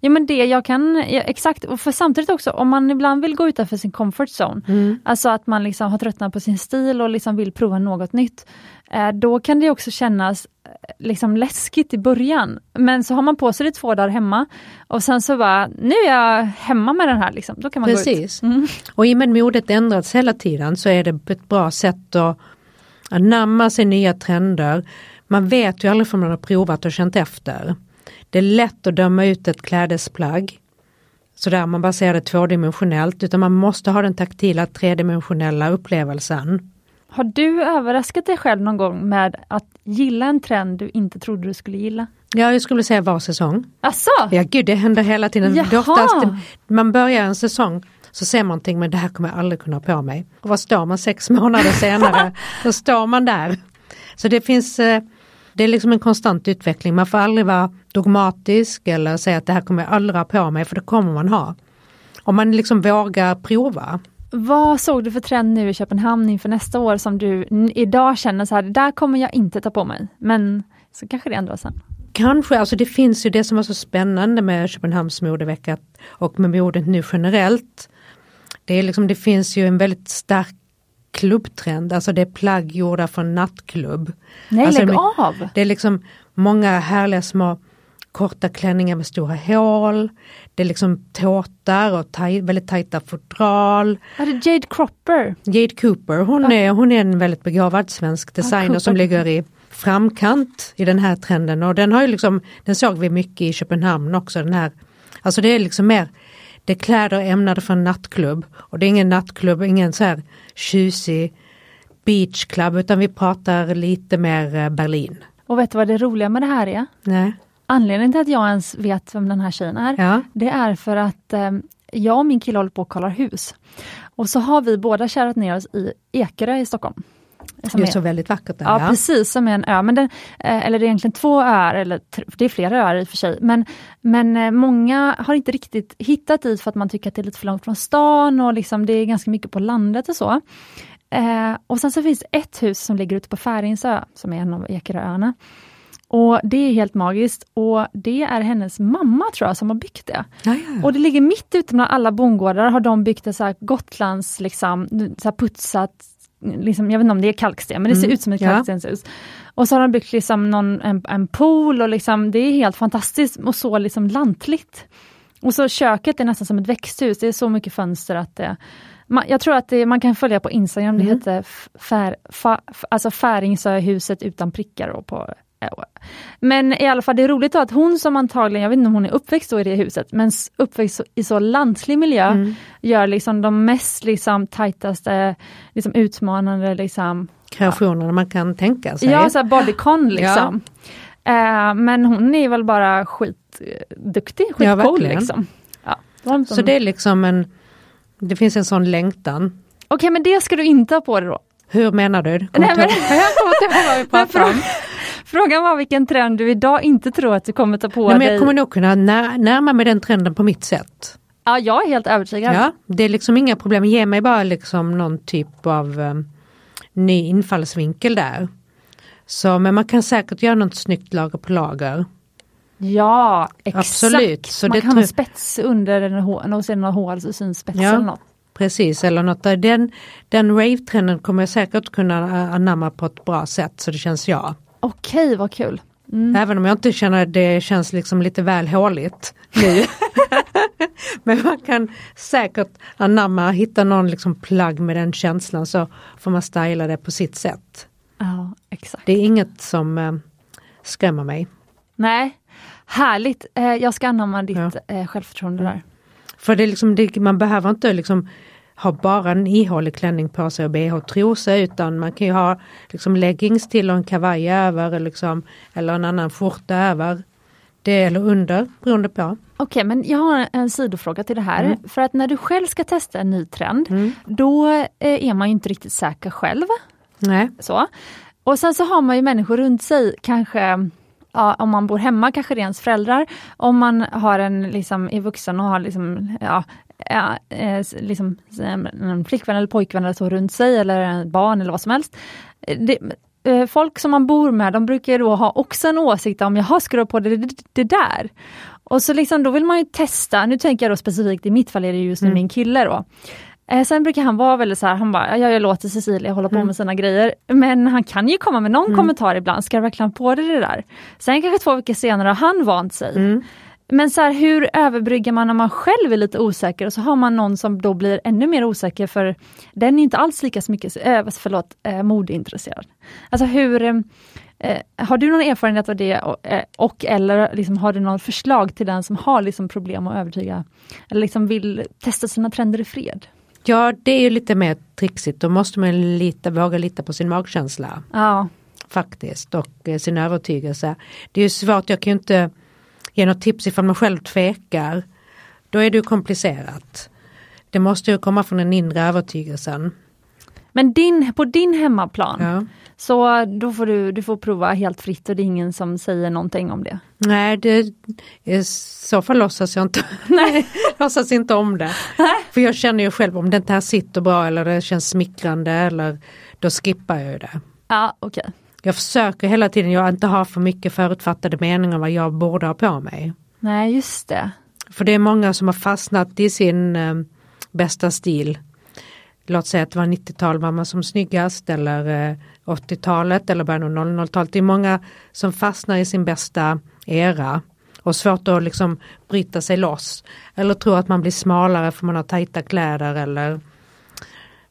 Ja men det jag kan, ja, exakt, och för samtidigt också om man ibland vill gå utanför sin comfort zone, mm. alltså att man liksom har tröttnat på sin stil och liksom vill prova något nytt, då kan det också kännas eh, liksom läskigt i början. Men så har man på sig det två dagar hemma och sen så bara, nu är jag hemma med den här, liksom. då kan man Precis. gå ut. Mm. Och i och med modet ändrats hela tiden så är det ett bra sätt att anamma sig nya trender. Man vet ju aldrig för man har provat och känt efter. Det är lätt att döma ut ett klädesplagg. Sådär man bara ser det tvådimensionellt utan man måste ha den taktila tredimensionella upplevelsen. Har du överraskat dig själv någon gång med att gilla en trend du inte trodde du skulle gilla? Ja, jag skulle säga var säsong. Asså? Ja, gud det händer hela tiden. Det oftast, man börjar en säsong så ser man någonting men det här kommer jag aldrig kunna ha på mig. Och vad står man sex *laughs* månader senare? Då står man där. Så det finns eh, det är liksom en konstant utveckling. Man får aldrig vara dogmatisk eller säga att det här kommer jag aldrig ha på mig för det kommer man ha. Om man liksom vågar prova. Vad såg du för trend nu i Köpenhamn inför nästa år som du idag känner så här, där kommer jag inte ta på mig. Men så kanske det ändras sen. Kanske, alltså det finns ju det som var så spännande med Köpenhamns modevecka och med modet nu generellt. Det, är liksom, det finns ju en väldigt stark klubbtrend, alltså det är plagg gjorda från nattklubb. Nej, alltså lägg av! Det är liksom många härliga små korta klänningar med stora hål. Det är liksom tårtar och taj, väldigt tajta fodral. Är det Jade Cropper? Jade Cooper, hon, är, hon är en väldigt begåvad svensk designer ja, som ligger i framkant i den här trenden och den har ju liksom, den såg vi mycket i Köpenhamn också den här, alltså det är liksom mer det är kläder ämnade för en nattklubb och det är ingen nattklubb, ingen så här tjusig beachclub utan vi pratar lite mer eh, Berlin. Och vet du vad det roliga med det här är? Nej. Anledningen till att jag ens vet vem den här tjejen är, ja. det är för att eh, jag och min kille håller på och kollar hus. Och så har vi båda kärat ner oss i Ekerö i Stockholm. Det är så väldigt vackert där. Ja, ja, precis, som är en ö. Men den, eh, eller det är egentligen två öar, eller det är flera öar i och för sig. Men, men eh, många har inte riktigt hittat dit för att man tycker att det är lite för långt från stan och liksom det är ganska mycket på landet och så. Eh, och sen så finns ett hus som ligger ute på Färingsö, som är en av Ekeröarna. Och det är helt magiskt och det är hennes mamma tror jag som har byggt det. Ja, ja. Och det ligger mitt ute bland alla bondgårdar har de byggt det så här Gotlands liksom, så putsat liksom, jag vet inte om det är kalksten, men det ser Mm, ut som ett ja. kalkstenshus. Och så har de byggt liksom någon, en, en pool och liksom, det är helt fantastiskt och så liksom lantligt. Och så köket är nästan som ett växthus, det är så mycket fönster att det man, jag tror att det, man kan följa på Instagram, det Mm. heter fär, fa, alltså Färingsöhuset utan prickar. på, men i alla fall det är roligt att hon som antagligen, jag vet inte om hon är uppväxt i det huset, men uppväxt i så lantlig miljö, Mm. gör liksom de mest liksom tajtaste, liksom utmanande liksom, Kreationerna man kan tänka sig. ja så här bodycon liksom. Eh, men hon är väl bara skitduktig, Ja, skitcool verkligen. liksom. Ja, inte Så det är liksom en, det finns en sån längtan. Okej men det ska du inte ha på dig då. Hur menar du? Kommer Nej, men- *laughs* Jag kommer inte ihåg vad vi pratade om. Frågan var vilken trend du idag inte tror att du kommer ta på Nej, men dig. jag kommer nog kunna när, närma mig den trenden på mitt sätt. Ja, jag är helt övertygad. Ja, det är liksom inga problem, ge mig bara liksom någon typ av um, ny infallsvinkel där. Så, men man kan säkert göra något snyggt lager på lager. Ja, exakt. Absolut, så Man det kan ha spets under en hår, och sen några hål så syns spetsen Ja. något. Precis, eller något. Den, den rave-trenden kommer jag säkert kunna uh, anamma på ett bra sätt så det känns jag. Okej, vad kul. Mm. Även om jag inte känner att det känns liksom lite väl håligt nu. *laughs* Men man kan säkert anamma, hitta någon liksom plagg med den känslan så får man styla det på sitt sätt. Ja, exakt. Det är inget som eh, skrämmer mig. Nej, härligt. Eh, jag ska anamma ditt Ja. eh, självförtroende där. För det är liksom, det, man behöver inte liksom ha bara en ihålig klänning på sig och bh trosa utan man kan ju ha liksom leggings till och en kavaj över liksom, eller en annan skjorta över. Det eller under beroende på. Okej, men jag har en sidofråga till det här. Mm. För att när du själv ska testa en ny trend, Mm. då eh, är man ju inte riktigt säker själv. Nej. Så. Och sen så har man ju människor runt sig, kanske ja, om man bor hemma kanske det är ens föräldrar. Om man har en, liksom, är vuxen och har liksom, ja, ja, eh, liksom, en flickvän eller pojkvän eller så runt sig eller en barn eller vad som helst. Eh, Det, eh, folk som man bor med, de brukar då ha också en åsikt om, jaha, ska du ha på det, det, det där? Och så liksom, då vill man ju testa, nu tänker jag då specifikt i mitt fall är det just nu Mm. min kille då. Eh, sen brukar han vara väldigt så här, han bara, ja, jag låter Cecilia hålla på Mm. med sina grejer. Men han kan ju komma med någon Mm. kommentar ibland, ska du verkligen ha på dig det där? Sen kanske två veckor senare har han vant sig. Men så här, hur överbryggar man om man själv är lite osäker och så har man någon som då blir ännu mer osäker för den är inte alls lika så mycket, äh, förlåt, äh, modeintresserad. Alltså hur, eh, eh, har du någon erfarenhet av det och, eh, och eller liksom, har du något förslag till den som har liksom, problem att övertyga, eller liksom vill testa sina trender i fred? Ja, det är ju lite mer trixigt. Då måste man lita, våga lita på sin magkänsla Ja, faktiskt och eh, sin övertygelse. Det är ju svårt, jag kan ju inte ge något tips ifall man själv tvekar. Då är det ju komplicerat. Det måste ju komma från den inre övertygelsen. men din, på din hemmaplan, Ja. så då får du, du får prova helt fritt och det är ingen som säger någonting om det. Nej, det, i så fall låtsas jag inte, *laughs* Nej. låtsas inte om det. För jag känner ju själv om det inte här sitter bra eller det känns smickrande eller då skippar jag ju det. Ja, okej. Jag försöker hela tiden, jag inte ha för mycket förutfattade meningar om vad jag borde ha på mig. Nej, just det. För det är många som har fastnat i sin eh, bästa stil. Låt säga att det var 90-tal var man som snyggast eller eh, 80-talet eller början av 00-talet. Det är många som fastnar i sin bästa era och svårt att liksom bryta sig loss. Eller tror att man blir smalare för man har tajta kläder eller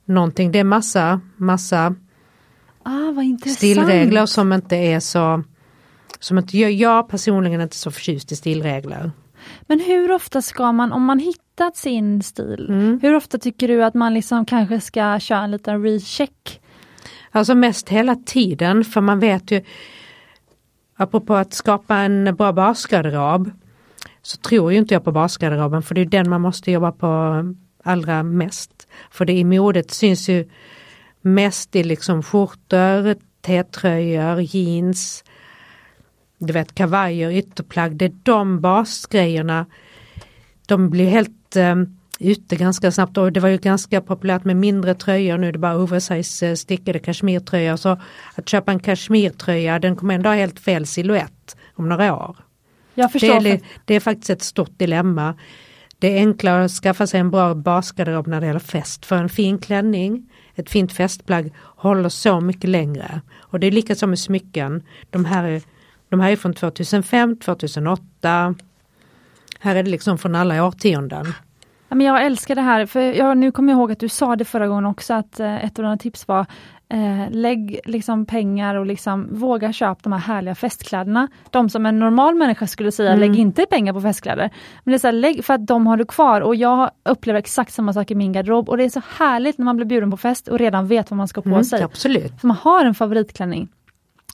någonting. Det är massa, massa Ah, vad intressant. stilregler som inte är så som inte, jag, jag personligen är inte så förtjust i stilregler. Men hur ofta ska man, om man hittat sin stil, Mm. hur ofta tycker du att man liksom kanske ska köra en liten recheck? Alltså mest hela tiden för man vet ju Apropå att skapa en bra basgarderob Så tror ju inte jag på basgarderoben för det är den man måste jobba på allra mest. För det i modet syns ju mest i liksom skjortor, T-tröjor, jeans, du vet kavajer, ytterplagg. Det är de basgrejerna. De blir helt eh, ute ganska snabbt och det var ju ganska populärt med mindre tröjor nu är det bara oversize eh, stickade kashmirtröjor. Så att köpa en kashmirtröja den kommer ändå ha helt fel silhuett om några år. Jag Det förstår. är, för- det är faktiskt ett stort dilemma. Det är enklare att skaffa sig en bra basgarderob när det gäller fest. För en fin klänning, ett fint festplagg håller så mycket längre. Och det är lika som med smycken. De här är, de här är från 2005, 2008. Här är det liksom från alla årtionden. Ja, men jag älskar det här, för jag, nu kommer jag ihåg att du sa det förra gången också, att eh, ett av dina tips var eh, lägg liksom pengar och liksom våga köpa de här härliga festkläderna. De som en normal människa skulle säga, Mm. lägg inte pengar på festkläder. Men det är så här, lägg, för att de har du kvar och jag upplever exakt samma sak i min garderob och det är så härligt när man blir bjuden på fest och redan vet vad man ska på Mm, sig. absolut. För man har en favoritklänning.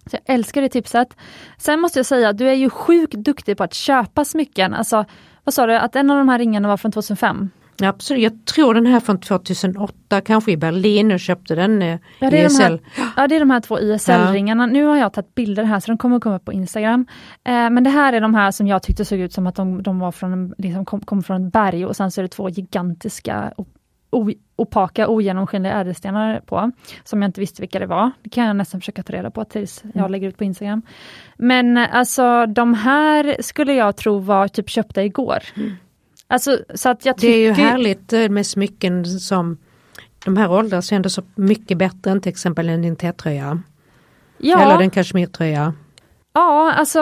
Så jag älskar det tipset. Sen måste jag säga du är ju sjukt duktig på att köpa smycken. Alltså, vad sa du, att en av de här ringarna var från 2005? Absolut. Jag tror den här från 2008, kanske i Berlin och köpte den eh, Ja det, är de här, ISL. *gasps* ja, det är de här två ISL-ringarna. Nu har jag tagit bilder här så de kommer komma upp på Instagram. Eh, men det här är de här som jag tyckte såg ut som att de, de var från liksom kom, kom från ett berg och sen så är det två gigantiska opaka, ogenomskinliga ädelstenar på. Som jag inte visste vilka det var. Det kan jag nästan försöka ta reda på tills jag Mm. lägger ut på Instagram. Men alltså de här skulle jag tro var typ köpta igår. Alltså, så att jag Det är ju tycker- härligt med smycken som de här åldras ändå så mycket bättre än till exempel en din T-tröja. Ja. Eller en kashmirtröja. Ja, alltså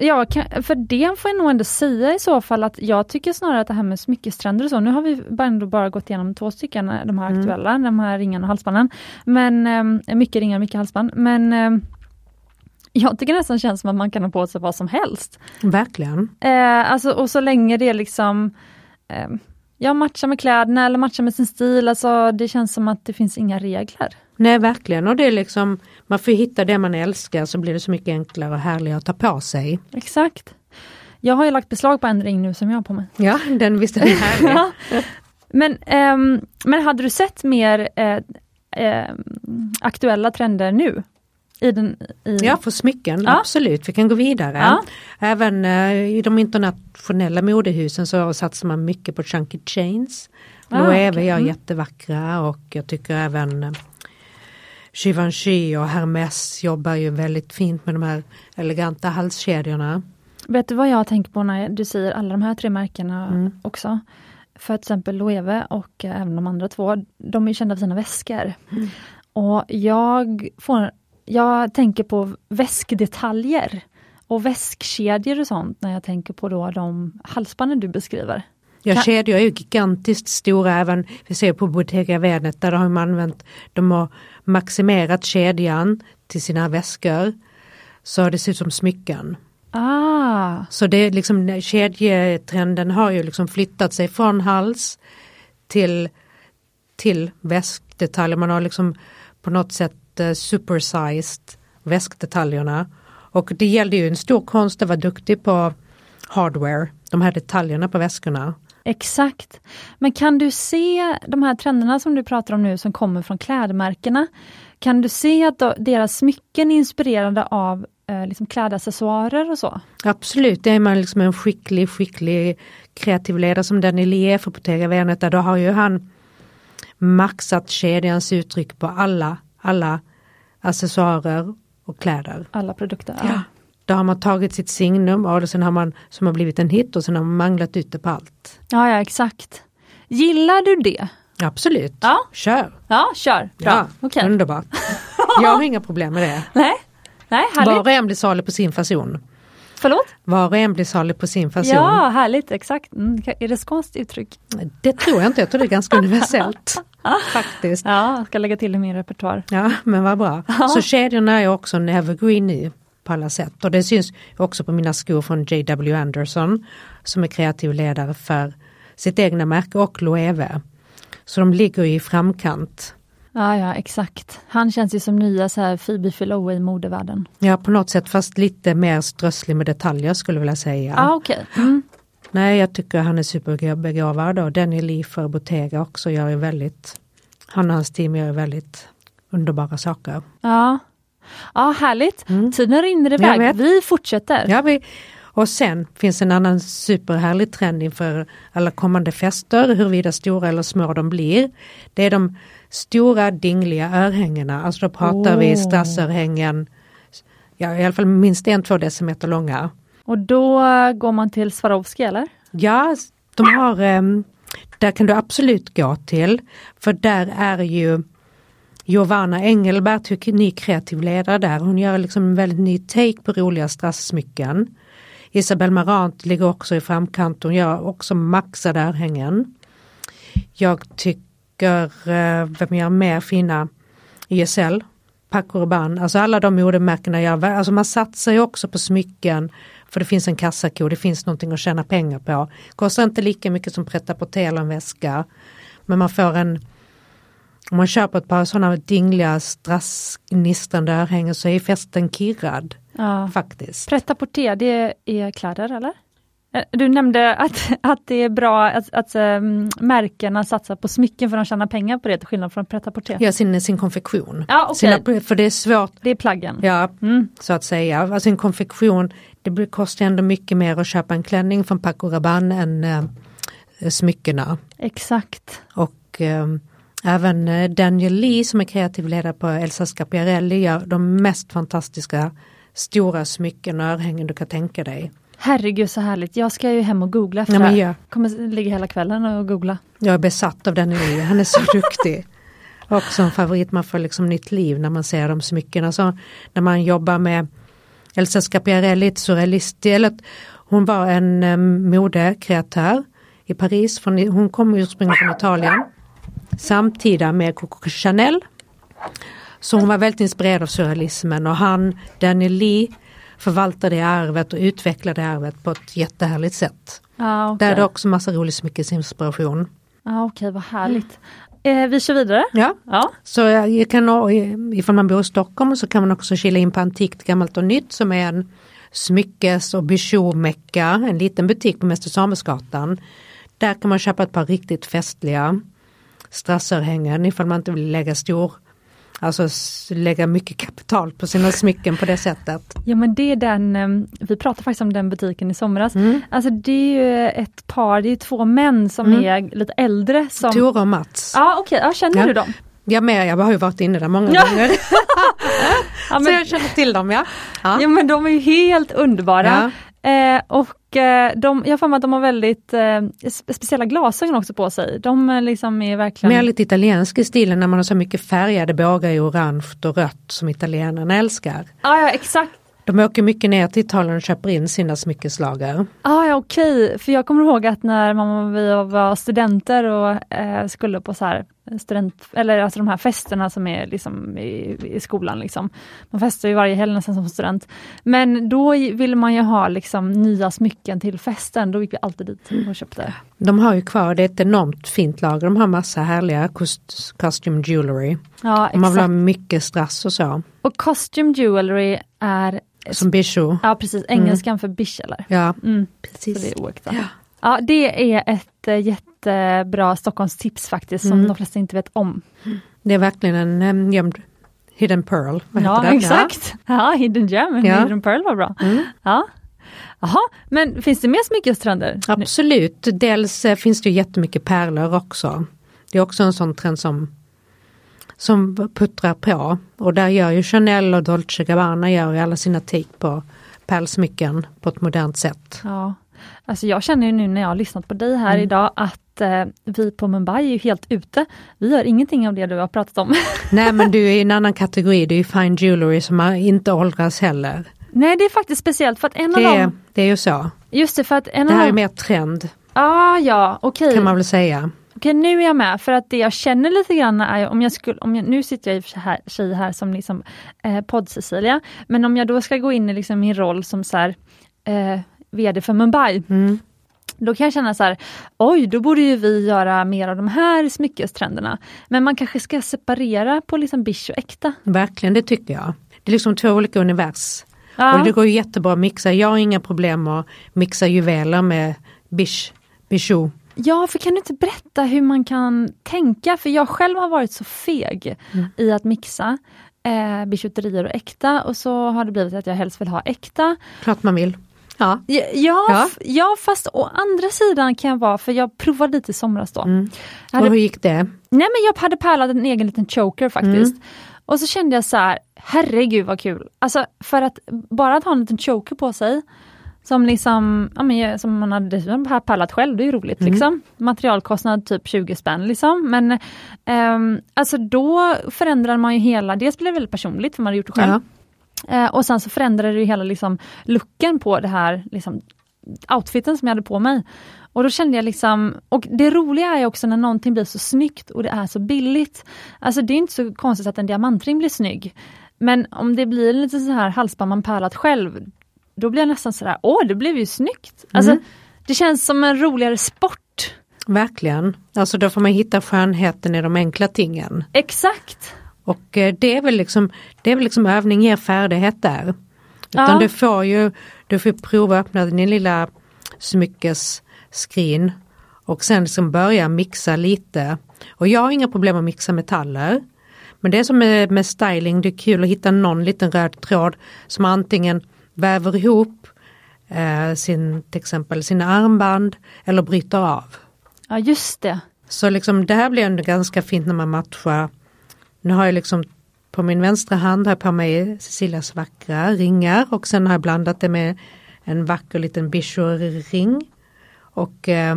Ja, kan- för det får jag nog ändå säga i så fall att jag tycker snarare att det här med smyckestrender och så, nu har vi bara ändå bara gått igenom två stycken, eh, de här Mm. aktuella, de här ringarna och halsbanden. Men, eh, mycket ringar, mycket halsband. Men eh, jag tycker nästan känns som att man kan ha på sig vad som helst. Verkligen. Eh, alltså, och så länge det liksom eh, jag matchar med kläderna eller matchar med sin stil, alltså det känns som att det finns inga regler. Nej verkligen och det är liksom man får hitta det man älskar så blir det så mycket enklare och härligare att ta på sig. Exakt. Jag har ju lagt beslag på en ring nu som jag har på mig. Ja, den visste är härlig. *laughs* Men, ehm, men hade du sett mer eh, ehm, aktuella trender nu? I den, i, Ja, för smycken, Ja. absolut. Vi kan gå vidare. Ja. Även eh, i de internationella modehusen så satsar man mycket på chunky chains. Ah, Loewe okej. gör Mm. jättevackra och jag tycker även Givenchy och Hermes jobbar ju väldigt fint med de här eleganta halskedjorna. Vet du vad jag tänker på när du säger alla de här tre märkena Mm. också? För till exempel Loewe och eh, även de andra två, de är kända för sina väskor. Mm. Och jag, får, jag tänker på väskdetaljer och väskkedjor och sånt när jag tänker på då de halsbanden du beskriver. Ja, kedjor är ju gigantiskt stora även, vi ser på Bottega Venet där har man använt, de har maximerat kedjan till sina väskor. Så det ser ut som smycken. Ah, Så det är liksom kedjetrenden har ju liksom flyttat sig från hals till, till väskdetaljer. Man har liksom på något sätt eh, supersized väskdetaljerna. Och det gällde ju en stor konst att vara duktig på hardware, de här detaljerna på väskorna. Exakt. Men kan du se de här trenderna som du pratar om nu som kommer från klädmärkena? Kan du se att deras smycken är inspirerade av eh, liksom klädaccessoarer och så? Absolut, det är man liksom en skicklig, skicklig kreativ ledare som Daniel Lie för Bottega Veneta. Då har ju han maxat kedjans uttryck på alla, alla accessoarer och kläder. Alla produkter. Ja. Då har man tagit sitt signum och sen har man som har blivit en hit och sen har man manglat ut det på allt. ja, ja exakt. Gillar du det? Absolut, Ja. kör! Ja, kör. Bra. Ja, Okej. Underbart. *laughs* Jag har inga problem med det. Nej, Nej härligt. Var och en blir salig på sin fason. Förlåt? Var och en blir salig på sin fason. Ja, härligt. Exakt. Mm. Är det skånskt uttryck? Det tror jag inte, jag tror det är ganska *laughs* universellt. Faktiskt. Ja, jag ska lägga till i min repertoar. Ja, men vad bra. Så kedjorna är också en evergreen nu på alla sätt. Och det syns också på mina skor från J.W. Anderson som är kreativ ledare för sitt egna märke och Loewe. Så de ligger i framkant. Ja, ja, exakt. Han känns ju som nya så här Phoebe Philo i modevärlden. Ja, på något sätt fast lite mer strösslig med detaljer skulle jag vilja säga. Ah, okej. Mm. Nej, jag tycker han är superbegåvad och Daniel Lee för Bottega också gör ju väldigt, han och hans team gör ju väldigt underbara saker. Ja. Ja, härligt. Mm. Tiden rinner iväg. Vi fortsätter. Ja, vi, och sen finns en annan superhärlig trend inför alla kommande fester, huruvida stora eller små de blir. Det är de stora dingliga örhängena, alltså då pratar vi Oh. strassörhängen, ja, i alla fall minst en, två decimeter långa. Och då går man till Swarovski eller? Ja, De har, ehm, där kan du absolut gå till, för där är ju Giovanna Engelbert, ny kreativ ledare där. Hon gör liksom en väldigt ny take på roliga strassmycken. Isabelle Marant ligger också i framkant, hon gör också maxade örhängen. Jag tycker, eh, vem gör mer fina? ISL, Paco Rabanne, alltså alla de modemärkena gör, alltså man satsar ju också på smycken för det finns en kassako, det finns någonting att tjäna pengar på. Kostar inte lika mycket som pret på eller en väska. Men man får en om man köper ett par sådana dingliga strassgnistrande örhängen så är festen kirrad. Ja. Faktiskt. Pret à det är kläder eller? Eh, du nämnde att, att det är bra att, att um, märkena satsar på smycken för de tjänar pengar på det till skillnad från pret à Ja, sin, sin konfektion. Ja, okay. Sina, för det är svårt. Det är plaggen. Ja, mm. så att säga. Alltså en konfektion, det kostar ändå mycket mer att köpa en klänning från Paco Rabanne än äh, smyckena. Exakt. Och äh, även äh, Daniel Lee som är kreativ ledare på Elsa Scapiarelli gör de mest fantastiska stora smycken och örhängen du kan tänka dig. Herregud så härligt, jag ska ju hem och googla efter ja, det här. Kommer ligga hela kvällen och googla. Jag är besatt av den Lee, han är så *laughs* duktig. Också en favorit, man får liksom nytt liv när man ser de smyckena. Så när man jobbar med Elsa Scapiarelli, surrealist, eller hon var en um, modekreatör i Paris, hon kom ursprungligen från Italien. Samtida med Coco Chanel. Så hon var väldigt inspirerad av surrealismen och han, Daniel Lee, förvaltar det arvet och utvecklar det arvet på ett jättehärligt sätt. Ah, okay. Där är det också massa rolig smyckesinspiration. Ah, Okej, okay, vad härligt. Eh, vi kör vidare. Ja, ja. så jag kan, ifall man bor i Stockholm så kan man också kila in på Antikt Gammalt och Nytt som är en smyckes och bijou-mecka, en liten butik på Mäster Samuelsgatan. Där kan man köpa ett par riktigt festliga strassörhängen ifall man inte vill lägga stor Alltså lägga mycket kapital på sina smycken på det sättet. Ja men det är den, ehm, vi pratade faktiskt om den butiken i somras. Mm. Alltså det är ju ett par, det är två män som mm. är lite äldre. Som... Tore och Mats. Ja okej, okay. ja, känner ja. du dem? Ja med, jag har ju varit inne där många gånger. *laughs* ja, *laughs* men... Så jag känner till dem ja. Ja, ja men de är ju helt underbara. Eh, och eh, de, jag har för mig att de har väldigt eh, speciella glasögon också på sig. De eh, liksom är verkligen... Mer lite italiensk i stilen när man har så mycket färgade bågar i orange och rött som italienarna älskar. Ah, ja exakt. De åker mycket ner till Italien och köper in sina smyckeslager. Ah, ja okej, okay. för jag kommer ihåg att när man, vi var studenter och skulle på så här student, eller alltså de här festerna som är liksom i, i skolan. Liksom. Man festar ju varje helg nästan som student. Men då ville man ju ha liksom nya smycken till festen, då gick vi alltid dit och köpte. De har ju kvar, det är ett enormt fint lager, de har massa härliga cost, costume jewelry. Ja, exakt. Man vill ha mycket strass och så. Och costume jewelry är som bijou. Ja precis, engelskan mm. för bish eller? Ja, mm. precis. Så det är oäkta. Ja. ja det är ett jättebra Stockholmstips faktiskt som mm. de flesta inte vet om. Det är verkligen en um, gömd hidden pearl. ja exakt, ja. hidden gem, ja. hidden pearl var bra. Mm. Ja. Jaha, men finns det mer smyckestrender? Absolut, dels äh, finns det jättemycket pärlor också. Det är också en sån trend som som puttrar på. Och där gör ju Chanel och Dolce Gabbana gör ju alla sina take på pärlsmycken på ett modernt sätt. Ja, alltså jag känner ju nu när jag har lyssnat på dig här mm. idag att eh, vi på Mumbai är ju helt ute. Vi gör ingenting av det du har pratat om. *laughs* Nej men du är i en annan kategori, du är fine jewelry som inte åldras heller. Nej det är faktiskt speciellt för att en det, av dem... Det är ju så. Just det, för att en det här av är mer trend. Ah, ja, okej. Okay. Kan man väl säga. Okej nu är jag med för att det jag känner lite grann är om jag skulle, om jag, nu sitter jag i här, tjej här som liksom eh, podd-Cecilia, men om jag då ska gå in i liksom min roll som så här, eh, VD för Mumbai, mm. Då kan jag känna så här, oj då borde ju vi göra mer av de här smyckestrenderna. Men man kanske ska separera på liksom bish och äkta. Verkligen, det tycker jag. Det är liksom två olika univers. Ja. Och det går ju jättebra att mixa, jag har inga problem att mixa juveler med bish, bijou. Ja, för kan du inte berätta hur man kan tänka? För jag själv har varit så feg mm. i att mixa eh, bijouterier och äkta och så har det blivit att jag helst vill ha äkta. Klart man vill. Ja. Ja, ja. ja fast å andra sidan kan jag vara, för jag provade lite i somras då. Mm. Hade, och hur gick det? Nej men jag hade pärlat en egen liten choker faktiskt. Mm. Och så kände jag så här, herregud vad kul. Alltså för att bara att ha en liten choker på sig Som liksom, ja, men, som man hade dessutom pallat själv, det är ju roligt Mm. liksom. Materialkostnad typ 20 spänn liksom. Men ehm, alltså då förändrar man ju hela, dels blev det väldigt personligt för man hade gjort det själv. Ja. Eh, och sen så förändrade det ju hela liksom, looken på det här liksom, outfiten som jag hade på mig. Och då kände jag liksom, och det roliga är också när någonting blir så snyggt och det är så billigt. Alltså det är inte så konstigt att en diamantring blir snygg. Men om det blir lite så här halsband man pärlat själv, då blir jag nästan sådär, åh det blev ju snyggt. Alltså, Mm. Det känns som en roligare sport. Verkligen. Alltså då får man hitta skönheten i de enkla tingen. Exakt! Och eh, det är väl liksom, det är väl liksom övning ger färdighet där. Utan Ja. du får ju, du får prova att öppna din lilla smyckesskrin och sen liksom börja mixa lite. Och jag har inga problem att mixa metaller. Men det är som med, med styling, det är kul att hitta någon liten röd tråd som antingen väver ihop eh, sin, till exempel sina armband eller bryter av. Ja just det. Så liksom det här blir ändå ganska fint när man matchar. Nu har jag liksom på min vänstra hand har jag på mig Cecilias vackra ringar och sen har jag blandat det med en vacker liten Bichot-ring och eh,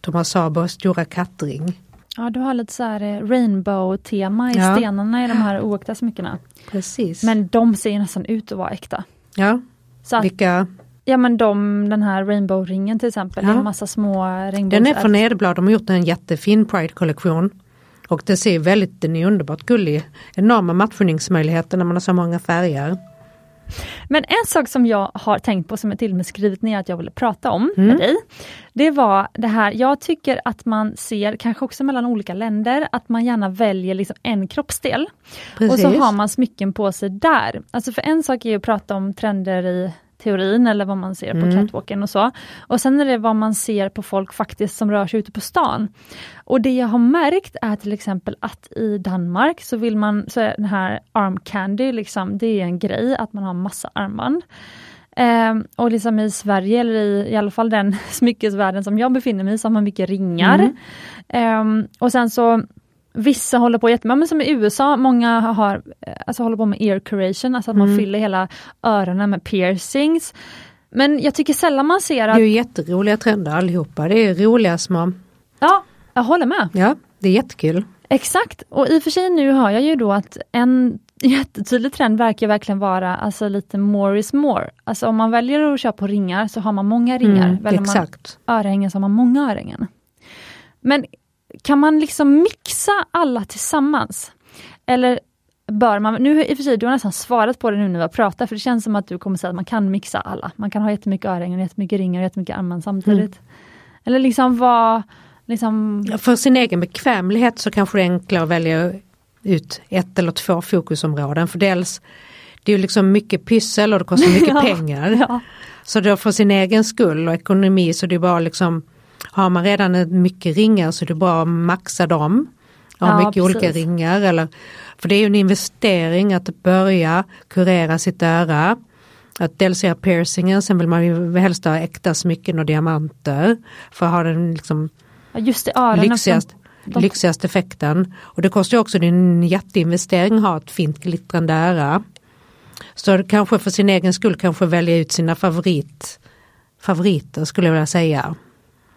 Thomas Sabos stora kattring. Ja du har lite så här eh, rainbow-tema i Ja. stenarna i de här oäkta smyckena. Precis. Men de ser nästan ut att vara äkta. ja, Så att, vilka, ja men de, den här rainbow-ringen till exempel, Ja. en massa små regnbågs... den är från Nederblad, de har gjort en jättefin Pride-kollektion. Och det ser väldigt, den är underbart gullig. Enorma matchningsmöjligheter när man har så många färger. Men en sak som jag har tänkt på som jag till och med skrivit ner att jag ville prata om Mm. med dig. Det var det här, jag tycker att man ser, kanske också mellan olika länder, att man gärna väljer liksom en kroppsdel. Precis. Och så har man smycken på sig där. Alltså för en sak är att prata om trender i teorin eller vad man ser på Mm. catwalken och så. Och sen är det vad man ser på folk faktiskt som rör sig ute på stan. Och det jag har märkt är till exempel att i Danmark så vill man, så är den här arm candy, liksom, det är en grej att man har massa armband. Ehm, och liksom i Sverige, eller i, i alla fall den *laughs* smyckesvärlden som jag befinner mig i, så har man mycket ringar. Mm. Ehm, och sen så Vissa håller på jättemycket, men som i USA, många har, eh, alltså håller på med ear curation, alltså att man Mm. fyller hela öronen med piercings. Men jag tycker sällan man ser Det att, är ju jätteroliga trender allihopa. Det är roliga små, ja, jag håller med. ja det är jättekul. Exakt, och i och för sig nu hör jag ju då att en *laughs* jättetydlig trend verkar verkligen vara alltså lite more is more. Alltså om man väljer att köpa på ringar så har man många ringar. Mm, Väljer man örhängen så har man många örhängen. Men kan man liksom mixa alla tillsammans? Eller bör man, nu i och för sig, du har nästan svarat på det nu när vi har pratat, för det känns som att du kommer säga att man kan mixa alla. Man kan ha jättemycket örhängen, jättemycket ringar och jättemycket armband samtidigt. Eller liksom vad, liksom, Ja, För sin egen bekvämlighet så kanske det är enklare att välja ut ett eller två fokusområden. För dels, det är ju liksom mycket pyssel och det kostar mycket *laughs* Ja, pengar. ja. Så då för sin egen skull och ekonomi så det är bara liksom Har man redan mycket ringar så är det bara att maxa dem. Ha Ja, mycket olika precis. ringar. Eller, för det är ju en investering att börja kurera sitt öra. Att dels göra piercingen, sen vill man ju helst ha äkta smycken och diamanter. För att ha den liksom Ja, just det, öronen. lyxigast, de- lyxigaste effekten. Och det kostar ju också det är en jätteinvestering att ha ett fint glittrande öra. Så kanske för sin egen skull kanske välja ut sina favorit, favoriter skulle jag vilja säga.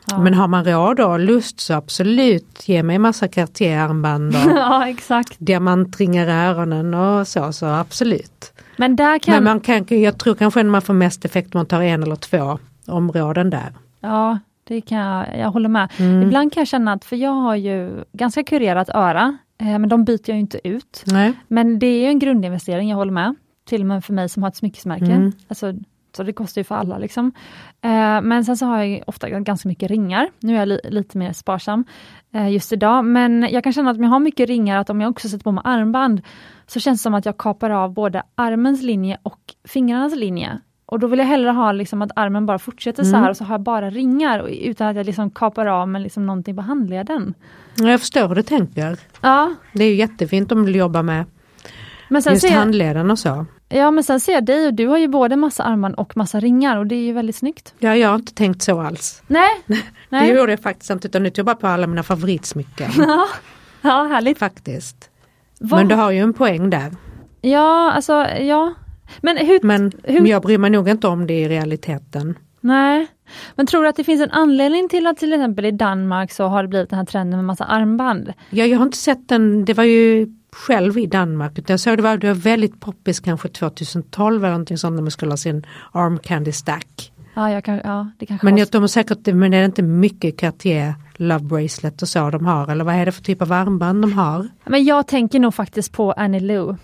Ja. Men har man råd och lust så absolut, ge mig massa Cartier-armband och *laughs* ja, exakt. diamantringar i öronen och så, så absolut. Men där kan... Men man kan, jag tror kanske att man får mest effekt om man tar en eller två områden där. Ja, det kan jag, jag håller med. Mm. Ibland kan jag känna att, för jag har ju ganska kurerat öra, eh, men de byter jag ju inte ut. Nej. Men det är ju en grundinvestering, jag håller med. Till och med för mig som har ett smyckesmärke. Mm. Alltså, så det kostar ju för alla. Liksom. Eh, men sen så har jag ofta ganska mycket ringar. Nu är jag li lite mer sparsam eh, just idag. Men jag kan känna att om jag har mycket ringar, att om jag också sätter på mig armband, så känns det som att jag kapar av både armens linje och fingrarnas linje. Och då vill jag hellre ha liksom att armen bara fortsätter så Mm. här och så har jag bara ringar utan att jag liksom kapar av med liksom någonting på handleden. Jag förstår hur du tänker. Ja, Det är ju jättefint om du vill jobba med men sen just handleden och så. Ja, men sen ser jag dig och du har ju både massa armband och massa ringar och det är ju väldigt snyggt. Ja, jag har inte tänkt så alls. Nej, *laughs* Det nej. gjorde jag faktiskt inte utan nu tog jag bara på alla mina favoritsmycken. *laughs* Ja, ja härligt. faktiskt. Vad- Men du har ju en poäng där. Ja, alltså ja. Men hur... Men hur jag bryr mig nog inte om det i realiteten. Nej. Men tror du att det finns en anledning till att till exempel i Danmark så har det blivit den här trenden med massa armband? Ja, jag har inte sett den, det var ju själv i Danmark. Jag såg det var, det var väldigt poppis kanske 2012 eller någonting sånt när man skulle ha sin arm candy stack. Ja, jag kan, ja det kanske Men jag, de har säkert, men är det inte mycket Cartier Love Bracelet och så de har? Eller vad är det för typ av armband de har? Men jag tänker nog faktiskt på Annie Lou.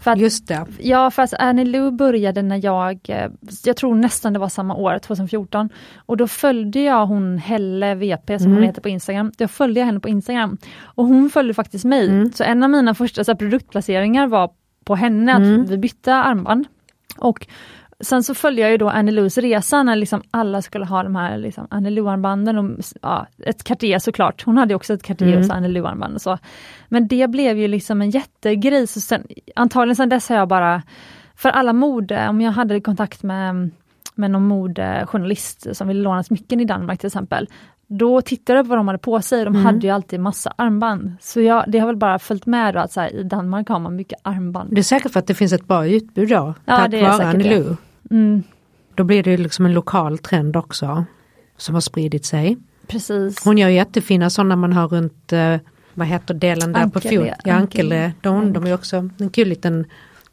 För att, Just det. Ja, fast Annie Lou började när jag, eh, jag tror nästan det var samma år, 2014. Och då följde jag hon Helle VP som hon Mm. heter på Instagram. Då följde jag henne på Instagram. Och hon följde faktiskt mig. Mm. Så en av mina första så här, produktplaceringar var på henne, Mm. att vi bytte armband. Och Sen så följde jag ju då Annie Lous resa när liksom alla skulle ha de här liksom Annie Lou-armbanden. och, Ja, ett Cartier såklart, hon hade också ett Cartier Mm. och så Annie Lou-armband och så. Men det blev ju liksom en jättegrej. Så sen, antagligen sen dess har jag bara, för alla mode, om jag hade kontakt med, med någon modejournalist som ville låna smycken i Danmark till exempel, då tittade jag på vad de hade på sig, de Mm. hade ju alltid massa armband. Så jag, det har väl bara följt med då att så här, i Danmark har man mycket armband. Det är säkert för att det finns ett bra utbud då. Ja, tack vare Annie. Lou. Mm, Då blir det liksom en lokal trend också. Som har spridit sig. precis. Hon gör jättefina sådana man har runt, eh, vad heter delen där på Ankele, fot? Ja, ankele. De, de är också en kul liten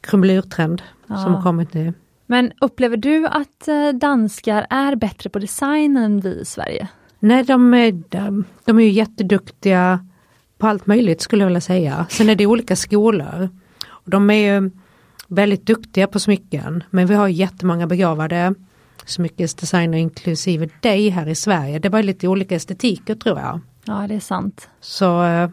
krumelurtrend som Ja. har kommit nu. Men upplever du att eh, danskar är bättre på design än vi i Sverige? Nej, de är, de, de är ju jätteduktiga på allt möjligt skulle jag vilja säga. Sen är det olika skolor. Och de är ju väldigt duktiga på smycken. Men vi har jättemånga begåvade smyckesdesigner inklusive dig här i Sverige. Det var lite olika estetiker tror jag. Ja, det är sant. Så eh,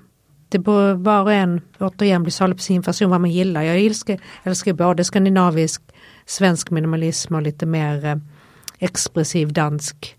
det bör var och en återigen bli salig på sin fason vad man gillar. Jag älskar, älskar både skandinavisk, svensk minimalism och lite mer eh, expressiv dansk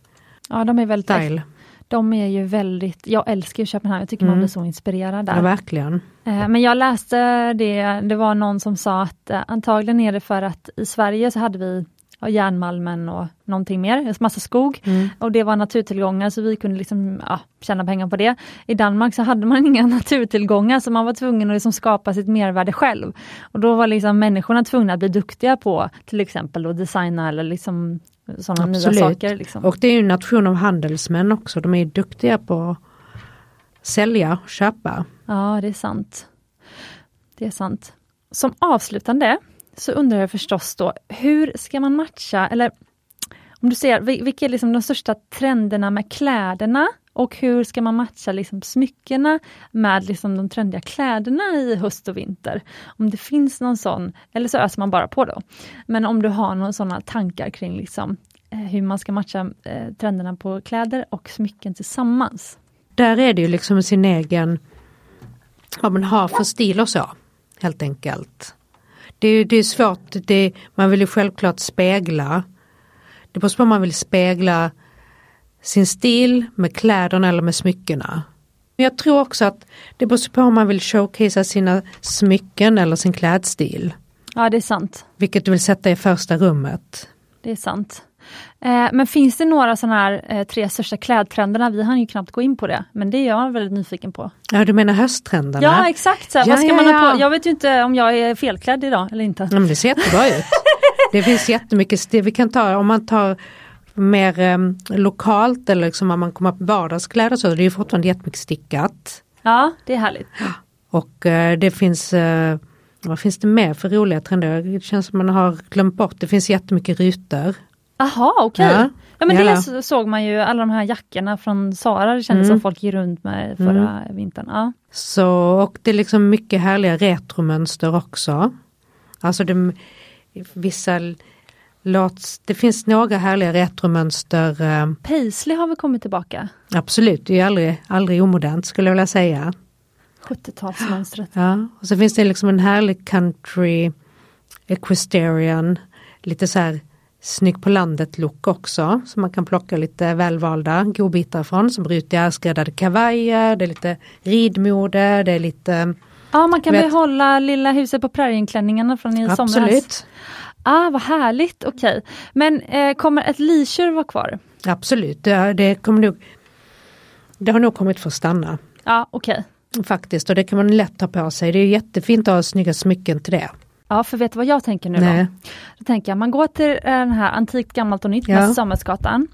Ja, de är väldigt style. De är ju väldigt, jag älskar ju Köpenhamn, jag tycker man Mm. blir så inspirerad Ja, där. verkligen. Eh, Men jag läste det, det var någon som sa att eh, antagligen är det för att i Sverige så hade vi ja, järnmalmen och någonting mer, massa skog. Mm. Och det var naturtillgångar så vi kunde liksom, ja, tjäna pengar på det. I Danmark så hade man *laughs* inga naturtillgångar så man var tvungen att liksom skapa sitt mervärde själv. Och då var liksom människorna tvungna att bli duktiga på till exempel att designa eller liksom sådana nya saker. Liksom. Och det är ju en nation av handelsmän också. De är ju duktiga på att sälja och köpa. Ja, det är sant. Det är sant. Som avslutande så undrar jag förstås då, hur ska man matcha, eller om du ser, vilka är liksom de största trenderna med kläderna och hur ska man matcha liksom smyckena med liksom de trendiga kläderna i höst och vinter? Om det finns någon sån, eller så öser man bara på då. Men om du har några sådana tankar kring liksom, eh, hur man ska matcha eh, trenderna på kläder och smycken tillsammans. Där är det ju liksom sin egen, vad man har för stil och så. Helt enkelt. Det är, det är svårt, det, man vill ju självklart spegla. Det beror på om man vill spegla sin stil med kläderna eller med smyckena. Men jag tror också att det beror på om man vill showcasea sina smycken eller sin klädstil. Ja, det är sant. Vilket du vill sätta i första rummet. Det är sant. Eh, men finns det några sådana här eh, tre största klädtrenderna? Vi hann ju knappt gå in på det, men det är jag väldigt nyfiken på. Ja du menar hösttrenderna? Ja exakt, så Ja, vad ska ja, man ha ja. på? Jag vet ju inte om jag är felklädd idag eller inte. Ja, men det ser jättebra ut. *laughs* Det finns jättemycket stil. Vi kan ta om man tar mer eh, lokalt eller liksom om man kommer på vardagskläder så det är ju fortfarande jättemycket stickat. Ja, det är härligt. *gasps* Och eh, det finns, eh, vad finns det mer för roliga trender? Det känns som man har glömt bort. Det finns jättemycket rutor. Aha, okej. Ja. Ja, men Ja. det så- såg man ju, alla de här jackorna från Sara, det kändes Mm. som folk gick runt med förra vintern. Ja. Så, och det är liksom mycket härliga retromönster också. Alltså det, vissa låts, det finns några härliga retromönster. Eh, Paisley har väl kommit tillbaka? absolut, det är aldrig, aldrig omodernt skulle jag vilja säga. 70-talsmönstret. Ja, och så finns det liksom en härlig country equestrian, lite så här snygg på landet look också. Så man kan plocka lite välvalda godbitar från som brutiga skräddade kavajer, det är lite ridmode, det är lite Ja, man kan Vet- behålla lilla huset på prärien-klänningarna från i somras. Absolut, Ah, vad härligt, okej. Men eh, kommer ett leisure vara kvar? absolut. Det, det, kommer nog, det har nog kommit för att stanna Ja, okej. faktiskt och det kan man lätt ta på sig. Det är jättefint att ha snygga smycken till det. Ja, för vet du vad jag tänker nu Nej. då? Då tänker jag, man går till eh, den här Antikt, Gammalt och Nytt, Ja. Samuelsgatan.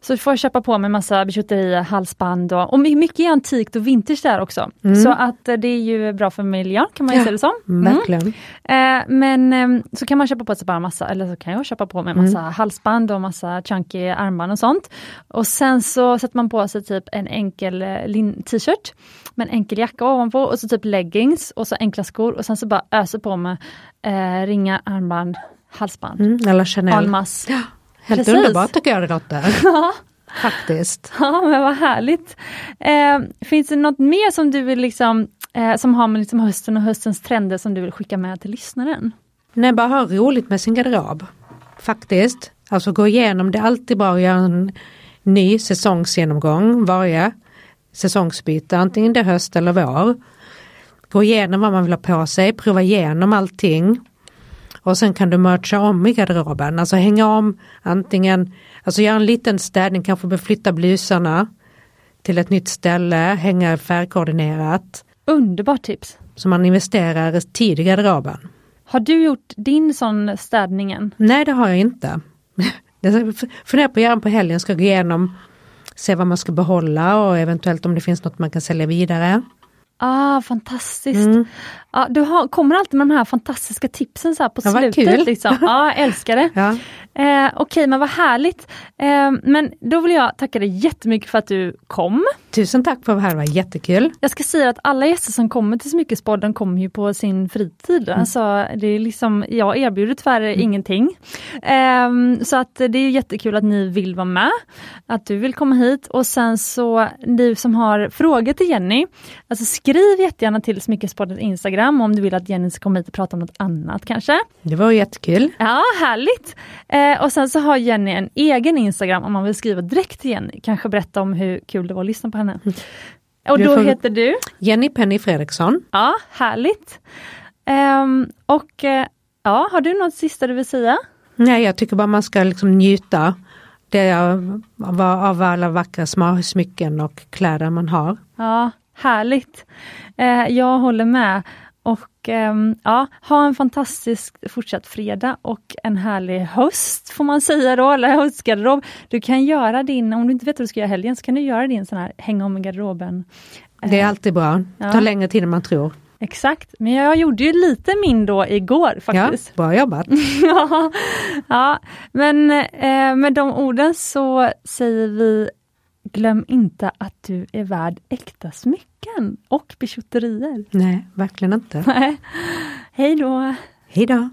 Så får jag köpa på mig massa bijouterier, halsband och, och my- mycket är antikt och vintage där också. Så att eh, det är ju bra för miljön kan man ju Ja, se det som. Mm. Verkligen. Eh, men eh, så kan man köpa på sig bara massa, eller så kan jag köpa på mig massa halsband och massa chunky armband och sånt. Och sen så sätter man på sig typ en enkel eh, t-shirt med en enkel jacka ovanpå och så typ leggings och så enkla skor och sen så bara öser på med eh, ringar, armband, halsband, Mm, alla Chanel. en masse. Helt precis. underbart tycker jag det låter. *laughs* Faktiskt. Ja men vad härligt. Eh, finns det något mer som du vill liksom, eh, som har med liksom hösten och höstens trender som du vill skicka med till lyssnaren? Nej, bara ha roligt med sin garderob. Faktiskt. Alltså gå igenom, det är alltid bra att göra en ny säsongsgenomgång varje säsongsbyte, antingen det är höst eller vår. Gå igenom vad man vill ha på sig, prova igenom allting. Och sen kan du mercha om i garderoben, alltså hänga om antingen, alltså göra en liten städning, kanske beflytta blusarna till ett nytt ställe, hänga färgkoordinerat. Underbart tips. Så man investerar tid i garderoben. Har du gjort din sån städningen? Nej det har jag inte. *laughs* Jag funderar på att göra på helgen, ska gå igenom, se vad man ska behålla och eventuellt om det finns något man kan sälja vidare. Ah, fantastiskt. Mm. Ja, du har, kommer alltid med de här fantastiska tipsen så här på Ja, slutet. Liksom. Ja, älskar det. *laughs* Ja. Eh, Okej, men vad härligt. Eh, men då vill jag tacka dig jättemycket för att du kom. Tusen tack för att vara här, det var jättekul. Jag ska säga att alla gäster som kommer till Smyckespodden kommer ju på sin fritid. Mm. Alltså, det är liksom, jag erbjuder tyvärr ingenting. Ehm, så att det är jättekul att ni vill vara med, att du vill komma hit och sen så du som har frågor till Jenny, alltså skriv jättegärna till Smyckespoddens Instagram om du vill att Jenny ska komma hit och prata om något annat kanske. Det var jättekul. Ja, härligt! Eh, och sen så har Jenny en egen Instagram om man vill skriva direkt till Jenny, kanske berätta om hur kul det var att lyssna på henne. Och Du då heter du? Jenny Penny Fredriksson. Ja, härligt. Ehm, och eh, ja, har du något sista du vill säga? Nej, jag tycker bara man ska liksom njuta det av, av, alla vackra smycken och kläder man har. Ja, härligt. Eh, jag håller med. Och ehm, ja, ha en fantastisk fortsatt fredag och en härlig höst får man säga då, eller höstgarderob. Du kan göra din, om du inte vet vad du ska göra helgen, så kan du göra din sån här hänga om i garderoben. Det är alltid bra. Ja. tar längre tid än man tror. Exakt, men jag gjorde ju lite min då igår Ja, faktiskt. bra jobbat. *laughs* ja, ja, men eh, med de orden så säger vi Glöm inte att du är värd äkta smycken och bijouterier. Nej, verkligen inte. Nej. Hej då! Hej då.